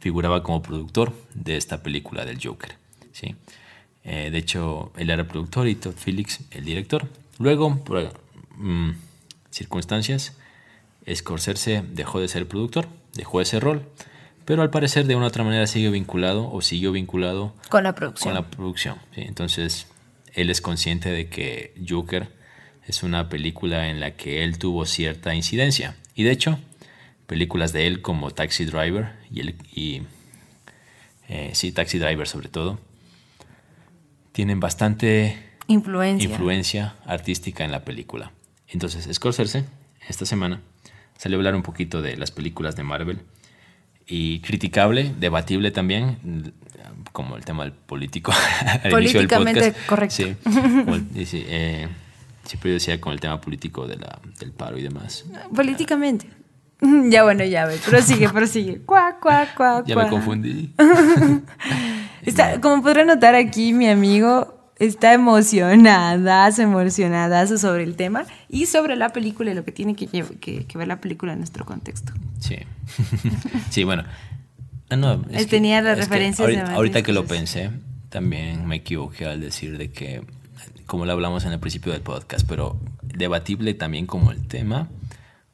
figuraba como productor de esta película del Joker. ¿sí? Eh, de hecho, él era productor y Todd Phillips el director. Luego, por mm, circunstancias, Scorsese dejó de ser productor, dejó ese rol, pero al parecer de una u otra manera sigue vinculado o siguió vinculado Con la producción. con la producción. ¿sí? Entonces, él es consciente de que Joker es una película en la que él tuvo cierta incidencia. Y de hecho, películas de él como Taxi Driver y, el, y eh, sí, Taxi Driver sobre todo, tienen bastante Influencia. influencia artística en la película. Entonces, Scorsese, esta semana, salió a hablar un poquito de las películas de Marvel y criticable, debatible también, como el tema del político. [LAUGHS] Políticamente correcto. Sí, [LAUGHS] como eh, siempre decía con el tema político de la, del paro y demás. Políticamente. [LAUGHS] Ya bueno, ya ves. Prosigue, prosigue. Cuá, cuá, cuá, Ya cuá. me confundí. [LAUGHS] Está- como podrá notar aquí, mi amigo está emocionada, emocionada sobre el tema y sobre la película y lo que tiene que, que, que ver la película en nuestro contexto. Sí. [LAUGHS] sí, bueno. Ah, no, Él tenía las referencias ahorita, de ahorita que lo pensé, también me equivoqué al decir de que, como lo hablamos en el principio del podcast, pero debatible también como el tema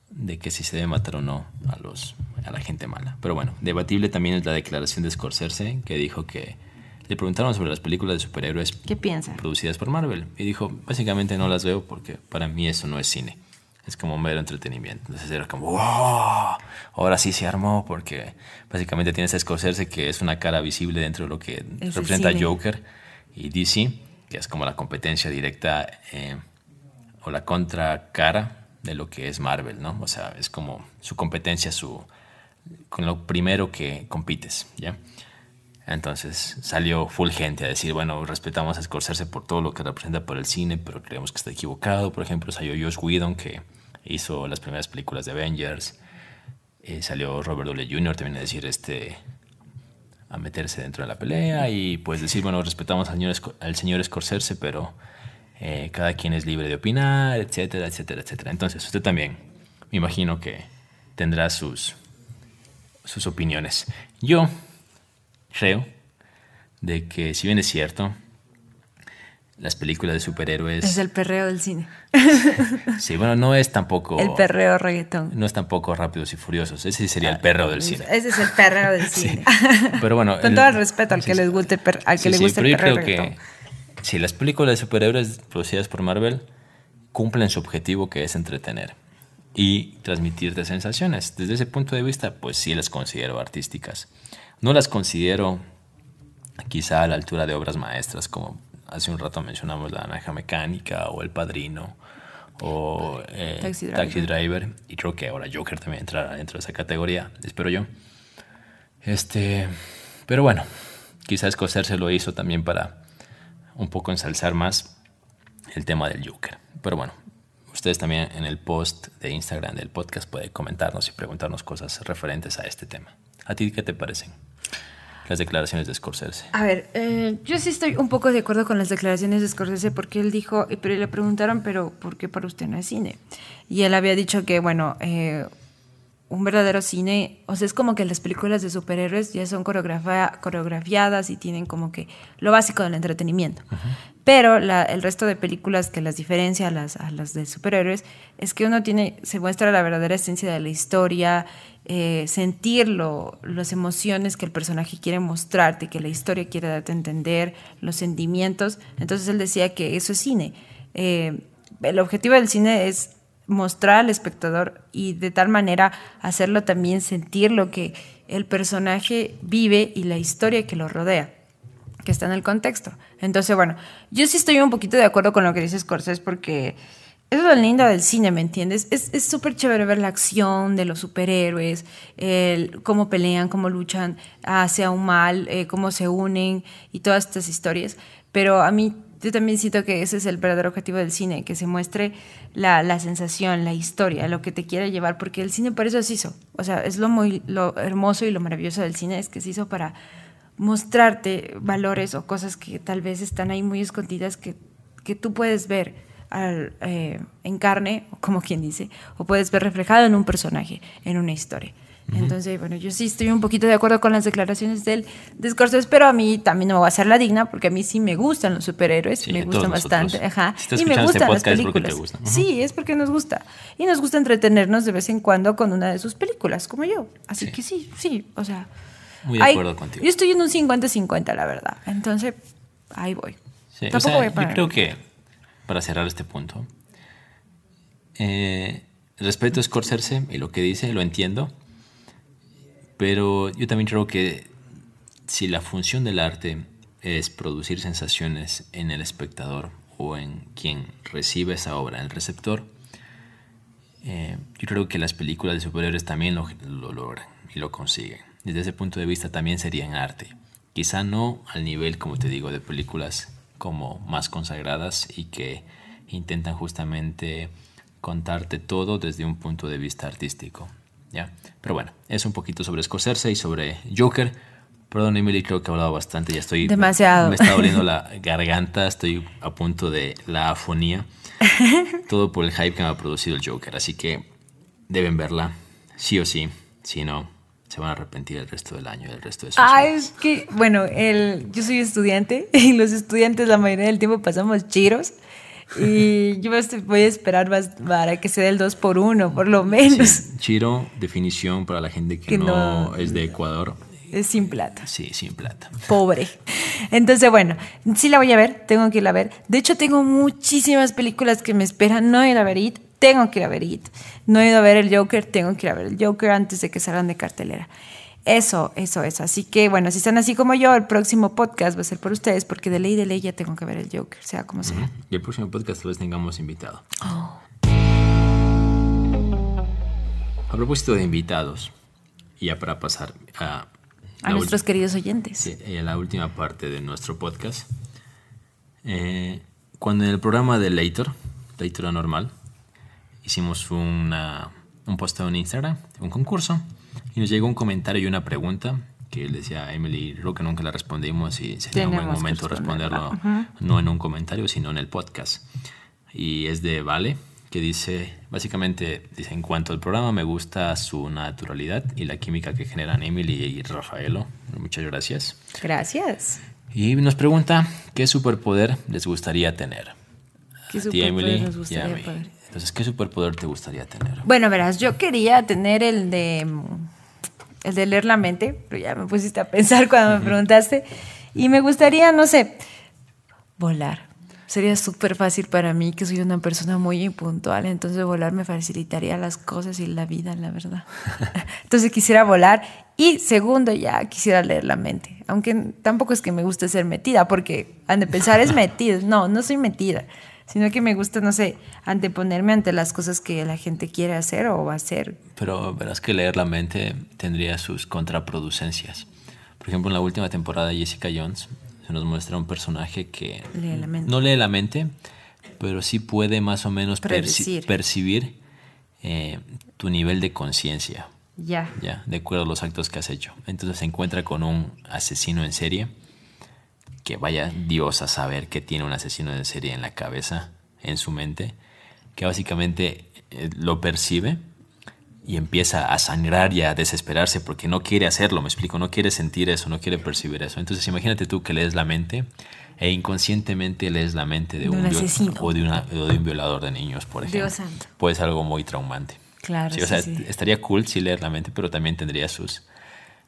de que si se debe matar o no a los a la gente mala. Pero bueno, debatible también es la declaración de Scorsese que dijo que le preguntaron sobre las películas de superhéroes ¿Qué piensa? producidas por Marvel y dijo, básicamente no las veo porque para mí eso no es cine. Es como mero entretenimiento. Entonces era como, wow, ahora sí se armó porque básicamente tienes a Scorsese que es una cara visible dentro de lo que representa Joker y DC, que es como la competencia directa eh, o la contracara de lo que es Marvel, ¿no? O sea, es como su competencia, su con lo primero que compites, ¿ya? Entonces salió full gente a decir, bueno, respetamos a Scorsese por todo lo que representa por el cine, pero creemos que está equivocado. Por ejemplo, salió Josh Whedon, que hizo las primeras películas de Avengers. Eh, salió Robert Downey Jr. también a decir, este, a meterse dentro de la pelea y pues decir, bueno, respetamos al señor, al señor pero eh, cada quien es libre de opinar, etcétera, etcétera, etcétera. Entonces, usted también, me imagino que tendrá sus, sus opiniones. Yo creo de que si bien es cierto, las películas de superhéroes... Es el perreo del cine. sí, bueno, no es tampoco... El perreo reggaetón. No es tampoco Rápidos y Furiosos, ese sería el perreo del cine. Ese es el perreo del [LAUGHS] cine. Pero bueno... Con todo el respeto al que les guste, al que le guste pero el perreo yo creo que si las películas de superhéroes producidas por Marvel cumplen su objetivo que es entretener y transmitirte sensaciones. Desde ese punto de vista, pues sí las considero artísticas. No las considero quizá a la altura de obras maestras, como hace un rato mencionamos La Naranja Mecánica o El Padrino o eh, Taxi, Driver. Y creo que ahora Joker también entrará dentro de esa categoría, espero yo. Este, pero bueno, quizás se lo hizo también para un poco ensalzar más el tema del Joker. Pero bueno, ustedes también en el post de Instagram del podcast pueden comentarnos y preguntarnos cosas referentes a este tema. ¿A ti qué te parecen? Las declaraciones de Scorsese. A ver, eh, yo sí estoy un poco de acuerdo con las declaraciones de Scorsese porque él dijo, pero le preguntaron, pero ¿por qué para usted no es cine? Y él había dicho que, bueno, eh, un verdadero cine, o sea, es como que las películas de superhéroes ya son coreografiadas y tienen como que lo básico del entretenimiento. Pero el resto de películas que las diferencia a las, a las de superhéroes es que uno tiene, se muestra la verdadera esencia de la historia, eh, sentir las emociones que el personaje quiere mostrarte, que la historia quiere darte a entender, los sentimientos. Entonces él decía que eso es cine. Eh, el objetivo del cine es mostrar al espectador y de tal manera hacerlo también sentir lo que el personaje vive y la historia que lo rodea, que está en el contexto. Entonces, bueno, yo sí estoy un poquito de acuerdo con lo que dice Scorsese porque es lo lindo del cine, ¿me entiendes? Es súper chévere ver la acción de los superhéroes, el, cómo pelean, cómo luchan hacia un mal, eh, cómo se unen y todas estas historias. Pero a mí yo también siento que ese es el verdadero objetivo del cine, que se muestre la, la, sensación, la historia, lo que te quiere llevar, porque el cine por eso se hizo. O sea, es lo, muy, lo hermoso y lo maravilloso del cine, es que se hizo para mostrarte valores o cosas que tal vez están ahí muy escondidas que, que tú puedes ver al, eh, en carne, como quien dice, o puedes ver reflejado en un personaje, en una historia. Entonces, bueno, yo sí estoy un poquito de acuerdo con las declaraciones del discurso, pero a mí también no me voy a hacer la digna, porque a mí sí me gustan los superhéroes, me gustan bastante, ajá, y me gustan las películas. Sí, es porque nos gusta. Y nos gusta entretenernos de vez en cuando con una de sus películas, como yo. Así que sí, sí, o sea... Muy de acuerdo contigo. Yo estoy en un 50-50, la verdad. Entonces, ahí voy. Tampoco voy a Yo creo que, para cerrar este punto, eh, respeto a Scorsese y lo que dice, lo entiendo pero yo también creo que si la función del arte es producir sensaciones en el espectador o en quien recibe esa obra, el receptor, eh, yo creo que las películas de superhéroes también lo, lo, logran y lo consiguen. Desde ese punto de vista también serían arte. Quizá no al nivel, como te digo, de películas como más consagradas y que intentan justamente contarte todo desde un punto de vista artístico. Pero bueno, es un poquito sobre Scorsese y sobre Joker, Perdón, Emily, creo que he hablado bastante. Ya estoy. Demasiado. Me está doliendo la garganta. Estoy a punto de la afonía. [LAUGHS] Todo por el hype que me ha producido el Joker. Así que deben verla. Sí o sí. Si no, se van a arrepentir el resto del año, el resto de sus Ah, es que, bueno, el, yo soy estudiante [LAUGHS] y los estudiantes la mayoría del tiempo pasamos chiros. Y yo voy a esperar más para que se dé el 2 por 1 por lo menos. Sí. Chiro, definición para la gente que, Que no, no- es de Ecuador. Es sin plata. Sí, sin plata. Pobre. Entonces, bueno, sí la voy a ver, tengo que ir a ver. De hecho, tengo muchísimas películas que me esperan. No he ido a ver It, tengo que ir a ver It. No he ido a ver el Joker, tengo que ir a ver el Joker antes de que salgan de cartelera. Eso, eso, eso. Así que, bueno, si están así como yo, el próximo podcast va a ser por ustedes, porque de ley de ley ya tengo que ver el Joker, sea como sea. Y el próximo podcast tal vez tengamos invitado. A propósito de invitados, y ya para pasar a, A nuestros queridos oyentes. sí, eh, la última parte de nuestro podcast, eh, cuando en el programa de Later, Later Normal, hicimos una, un posteo en Instagram, un concurso, y nos llegó un comentario y una pregunta que él decía a Emily, creo que nunca la respondimos y sería un buen Tenemos momento responderlo no en un comentario, sino en el podcast. Y es de Vale, que dice, básicamente, dice, en cuanto al programa me gusta su naturalidad y la química que generan Emily y Rafaelo. Muchas gracias. Gracias. Y nos pregunta, ¿qué superpoder les gustaría tener? ¿Qué A superpoder Emily, nos y a gustaría mí. Entonces, ¿qué superpoder te gustaría tener? Bueno, verás, yo quería tener el de el de leer la mente, pero ya me pusiste a pensar cuando me preguntaste y me gustaría, no sé, volar. Sería súper fácil para mí, que soy una persona muy impuntual, entonces volar me facilitaría las cosas y la vida, la verdad. [LAUGHS] Entonces quisiera volar y segundo ya quisiera leer la mente, aunque tampoco es que me guste ser metida, porque han de pensar es [LAUGHS] metida, no, no soy metida, sino que me gusta, no sé, anteponerme ante las cosas que la gente quiere hacer o va a hacer. Pero verás que leer la mente tendría sus contraproducencias. Por ejemplo, en la última temporada de Jessica Jones se nos muestra un personaje que Lee la mente. no lee la mente, pero sí puede más o menos perci- percibir eh, tu nivel de conciencia, Ya. ya, de acuerdo a los actos que has hecho. Entonces se encuentra con un asesino en serie, que vaya Dios a saber que tiene un asesino en serie en la cabeza, en su mente, que básicamente eh, lo percibe y empieza a sangrar y a desesperarse porque no quiere hacerlo, me explico, no quiere sentir eso, no quiere percibir eso. Entonces imagínate tú que lees la mente e inconscientemente lees la mente de, De un asesino. o de, una- o de un violador de niños, por ejemplo. Dios santo. Puede ser algo muy traumante. Claro, Sí, o sí, sea, sí. estaría cool si leer la mente, pero también tendría sus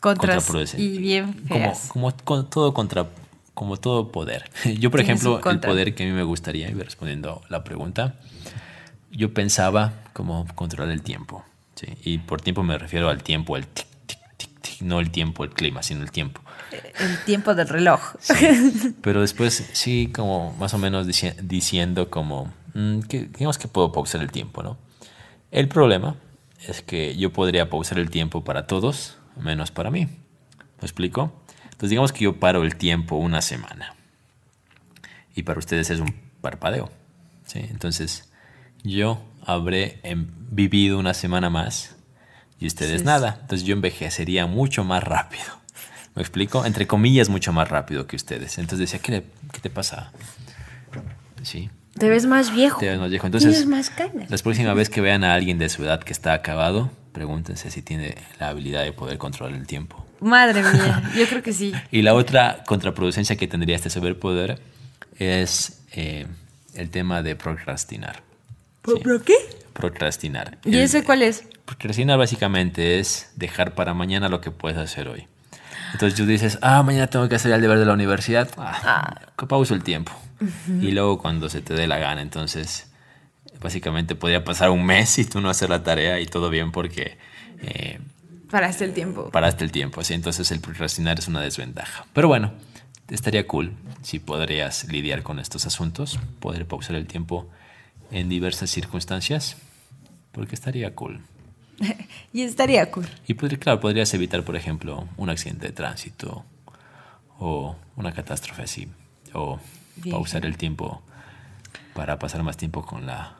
Contras y bien Como, feas. como con todo contra, como todo poder. [LAUGHS] Yo, por ejemplo, el poder que a mí me gustaría, y respondiendo la pregunta, yo pensaba como controlar el tiempo. ¿sí? Y por tiempo me refiero al tiempo, el tic, tic, tic, tic, no el tiempo, el clima, sino el tiempo. El tiempo del reloj. [LAUGHS] Pero después sí, como más o menos dici- diciendo como, mm, que, digamos que puedo pausar el tiempo, ¿no? El problema es que yo podría pausar el tiempo para todos, menos para mí. ¿Me explico? Entonces digamos que yo paro el tiempo una semana. Y para ustedes es un parpadeo. ¿sí? Entonces yo habré em, vivido una semana más y ustedes Sí. nada. Entonces yo envejecería mucho más rápido. [LAUGHS] ¿Me explico? Entre comillas, mucho más rápido que ustedes. Entonces decía, ¿qué, le- qué te pasa? Sí. Te ves más viejo. Te ves más viejo. Entonces, Tienes más canas. la próxima vez que vean a alguien de su edad que está acabado, pregúntense si tiene la habilidad de poder controlar el tiempo. Madre mía, [LAUGHS] yo creo que sí. Y la otra contraproducencia que tendría este superpoder es eh, el tema de procrastinar. Sí, ¿Pero qué? procrastinar. ¿Y El- ese cuál es? Procrastinar básicamente es dejar para mañana lo que puedes hacer hoy. Entonces tú dices, ah, mañana tengo que hacer el deber de la universidad. Ah, que pauso el tiempo. Y luego cuando se te dé la gana, entonces básicamente podría pasar un mes y tú no hacer la tarea y todo bien porque eh, Paraste el tiempo. paraste el tiempo. ¿sí? Entonces el procrastinar es una desventaja. Pero bueno, estaría cool si podrías lidiar con estos asuntos, poder pausar el tiempo en diversas circunstancias, porque estaría cool. [LAUGHS] Y estaría cool. Y claro, podrías evitar, por ejemplo, un accidente de tránsito o una catástrofe así. O Bien pausar el tiempo para pasar más tiempo con la,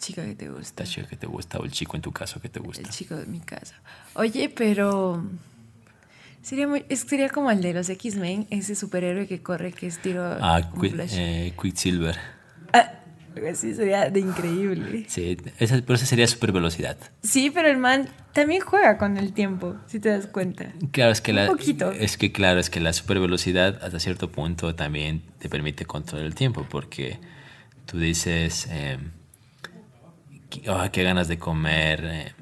Chica que te gusta. la chica que te gusta o el chico en tu caso que te gusta. El chico de mi casa. Oye, pero Sería, muy, sería como el de los X-Men, ese superhéroe que corre, que es tiro. Ah, eh, Quicksilver. Ah, sí, sería de increíble. Sí, esa, pero esa sería super velocidad. Sí, pero el man también juega con el tiempo, si te das cuenta. Claro, es que Un la. poquito. Es que, claro, es que la super velocidad hasta cierto punto también te permite controlar el tiempo, porque tú dices. Eh, qué ganas de comer. Eh,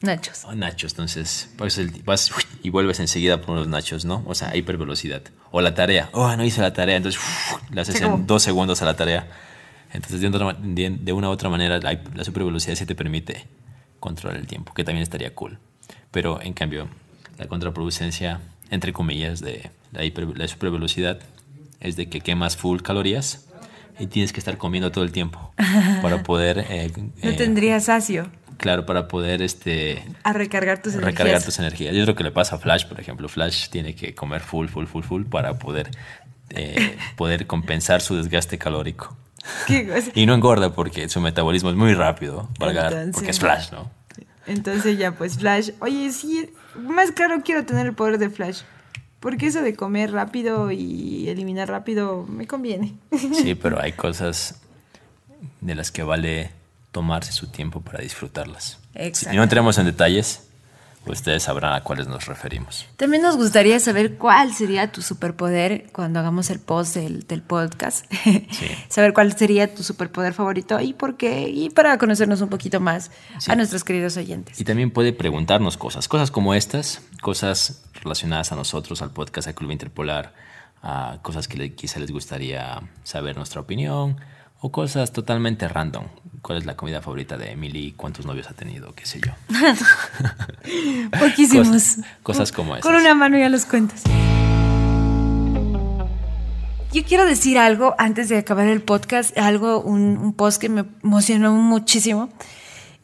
nachos. Oh, nachos, entonces vas, vas, y vuelves enseguida por los nachos, ¿no? O sea, hipervelocidad. O la tarea, oh, no hice la tarea, entonces la haces en dos segundos a la tarea. Entonces, de una u otra manera, la, la supervelocidad sí te permite controlar el tiempo, que también estaría cool. Pero, en cambio, la contraproducencia, entre comillas, de la, hiper, la supervelocidad es de que quemas full calorías y tienes que estar comiendo todo el tiempo para [LAUGHS] poder... Eh, no eh, tendrías sacio. Claro, para poder este a recargar tus energías. Recargar tus energías. Yo creo que le pasa a Flash, por ejemplo. Flash tiene que comer full, full, full, full para poder, eh, [LAUGHS] poder compensar su desgaste calórico. [LAUGHS] y no engorda porque su metabolismo es muy rápido, porque es Flash, ¿no? Entonces ya pues Flash, oye, sí, más claro quiero tener el poder de Flash. Porque eso de comer rápido y eliminar rápido me conviene. Sí, [LAUGHS] pero hay cosas de las que vale tomarse su tiempo para disfrutarlas. Si no entremos en detalles, ustedes sabrán a cuáles nos referimos. También nos gustaría saber cuál sería tu superpoder cuando hagamos el post del, del podcast. [LAUGHS] Sí. saber cuál sería tu superpoder favorito y por qué, y para conocernos un poquito más sí. a nuestros queridos oyentes. Y también puede preguntarnos cosas, cosas como estas, cosas relacionadas a nosotros, al podcast, al Club Interpolar, a cosas que le, quizá les gustaría saber nuestra opinión o cosas totalmente random. ¿Cuál es la comida favorita de Emily? ¿Cuántos novios ha tenido? ¿Qué sé yo? [LAUGHS] Poquísimos. Cosas, cosas como esas. Con una mano ya los cuentas. Yo quiero decir algo antes de acabar el podcast, algo, un, un post que me emocionó muchísimo.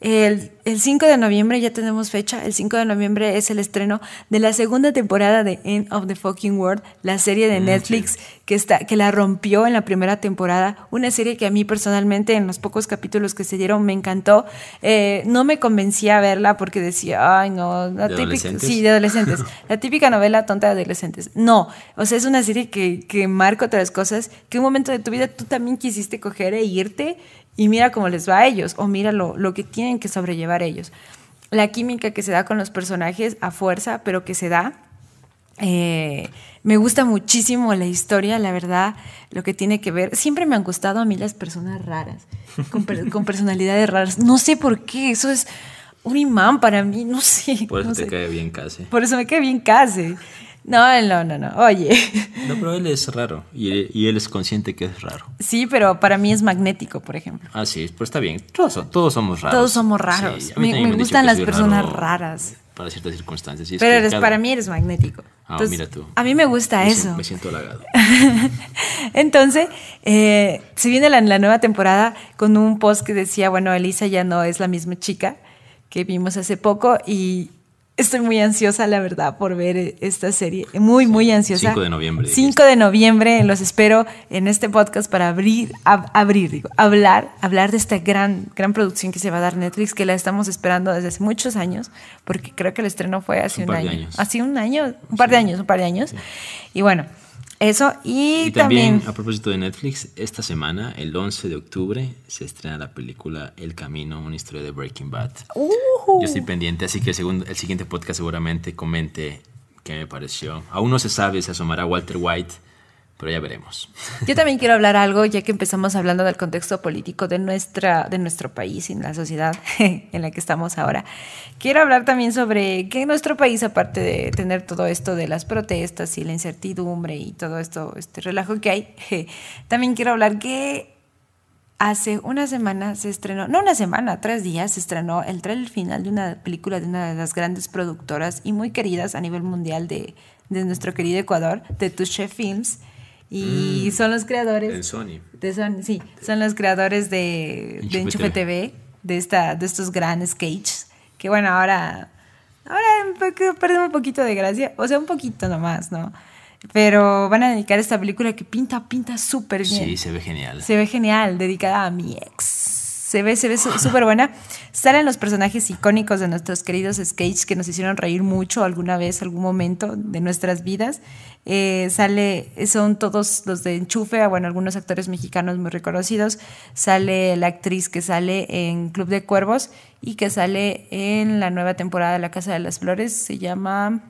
El, el, 5 de noviembre ya tenemos fecha. El 5 de noviembre es el estreno de la segunda temporada de End of the Fucking World, la serie de Netflix sí. que, está, que la rompió en la primera temporada. Una serie que a mí personalmente, en los pocos capítulos que se dieron, me encantó. Eh, no me convencía a verla porque decía, ay, no, la ¿De típica. Sí, de adolescentes. [LAUGHS] la típica novela tonta de adolescentes. No, o sea, es una serie que, que marca otras cosas que un momento de tu vida tú también quisiste coger e irte y mira cómo les va a ellos, o mira lo, lo, que tienen que sobrellevar ellos. La química que se da con los personajes a fuerza, pero que se da. Eh, me gusta muchísimo la historia, la verdad, lo que tiene que ver. Siempre me han gustado a mí las personas raras, con, con personalidades raras. No sé por qué, eso es un imán para mí, no sé. Por eso no te sé. cae bien casi. Por eso me cae bien casi. No, no, no, no. Oye. [LAUGHS] No, pero él es raro. Y él, y él, es consciente que es raro. Sí, pero para mí es magnético, por ejemplo. Ah, sí, pero está bien. Todos, todos somos raros. Todos somos raros. Sí, me, me, me gustan las personas raras. Para ciertas circunstancias. Sí, pero eres, cada... para mí eres magnético. Ah, Entonces, mira tú. A mí me gusta me eso. Siento, me siento halagado. [LAUGHS] Entonces, eh, se viene la, la nueva temporada con un post que decía, bueno, Elisa ya no es la misma chica que vimos hace poco y estoy muy ansiosa, la verdad, por ver esta serie. Muy, muy ansiosa. 5 de noviembre. 5 de noviembre. Los espero en este podcast para abrir, ab, abrir, digo, hablar, hablar de esta gran, gran producción que se va a dar Netflix, que la estamos esperando desde hace muchos años, porque creo que el estreno fue hace un, un año. Hace un año, un par de años, un par de años. Sí. Y bueno. Eso, y, y también, también, a propósito de Netflix, esta semana, el 11 de octubre, se estrena la película El Camino, una historia de Breaking Bad. Uh Yo estoy pendiente, así que el, segundo, el siguiente podcast seguramente comente qué me pareció. Aún no se sabe si asomará Walter White, pero ya veremos. Yo también quiero hablar algo, ya que empezamos hablando del contexto político de, nuestra, de nuestro país y la sociedad [LAUGHS] en la que estamos ahora. Quiero hablar también sobre que nuestro país, aparte de tener todo esto de las protestas y la incertidumbre y todo esto, este relajo que hay, [LAUGHS] también quiero hablar que hace una semana se estrenó, no una semana, tres días, se estrenó el trailer final de una película de una de las grandes productoras y muy queridas a nivel mundial de, de nuestro querido Ecuador, de Touché Films y mm, son los creadores de Sony. De Sony, sí, son los creadores de, Enchufe de Enchufe TV, TV de, esta, de estos grandes skates, que bueno, ahora, ahora perdemos un poquito de gracia, o sea, un poquito nomás, ¿no? Pero van a dedicar esta película que pinta, pinta súper bien. Sí, se ve genial. Se ve genial, dedicada a mi ex. Se ve, se ve súper buena. Salen los personajes icónicos de nuestros queridos skates que nos hicieron reír mucho alguna vez, algún momento de nuestras vidas. Eh, sale, son todos los de Enchufe, bueno, algunos actores mexicanos muy reconocidos. Sale la actriz que sale en Club de Cuervos y que sale en la nueva temporada de La Casa de las Flores. Se llama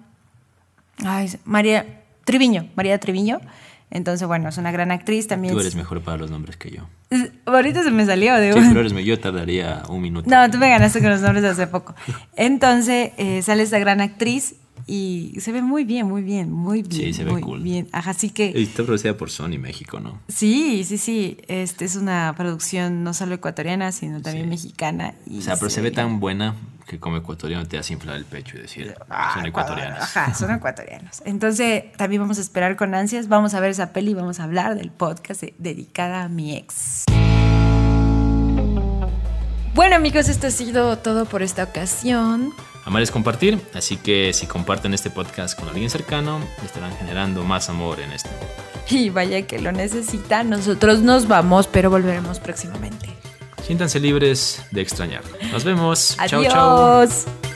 ay, María Triviño, María Triviño. Entonces, bueno, es una gran actriz también. Tú eres mejor para los nombres que yo. Ahorita se me salió de Sí, pero eres yo tardaría un minuto. No, tú me ganaste con los nombres hace poco. Entonces, eh, sale esta gran actriz y se ve muy bien, muy bien, muy bien. Sí, se ve muy cool. Bien. Ajá, así que. está producida por Sony México, ¿no? Sí, sí, sí. Este es una producción no solo ecuatoriana, sino también mexicana. o sea, pero se ve tan buena que como ecuatoriano te hace inflar el pecho y decir, ah, son ecuatorianos. Ajá, son ecuatorianos. Entonces, también vamos a esperar con ansias. Vamos a ver esa peli y vamos a hablar del podcast dedicada a mi ex. Bueno, amigos, esto ha sido todo por esta ocasión. Amar es compartir, así que si comparten este podcast con alguien cercano, estarán generando más amor en este mundo. [LAUGHS] Y vaya que lo necesita, nosotros nos vamos, pero volveremos próximamente. Siéntanse libres de extrañar. Nos vemos. Adiós. Chao, chao.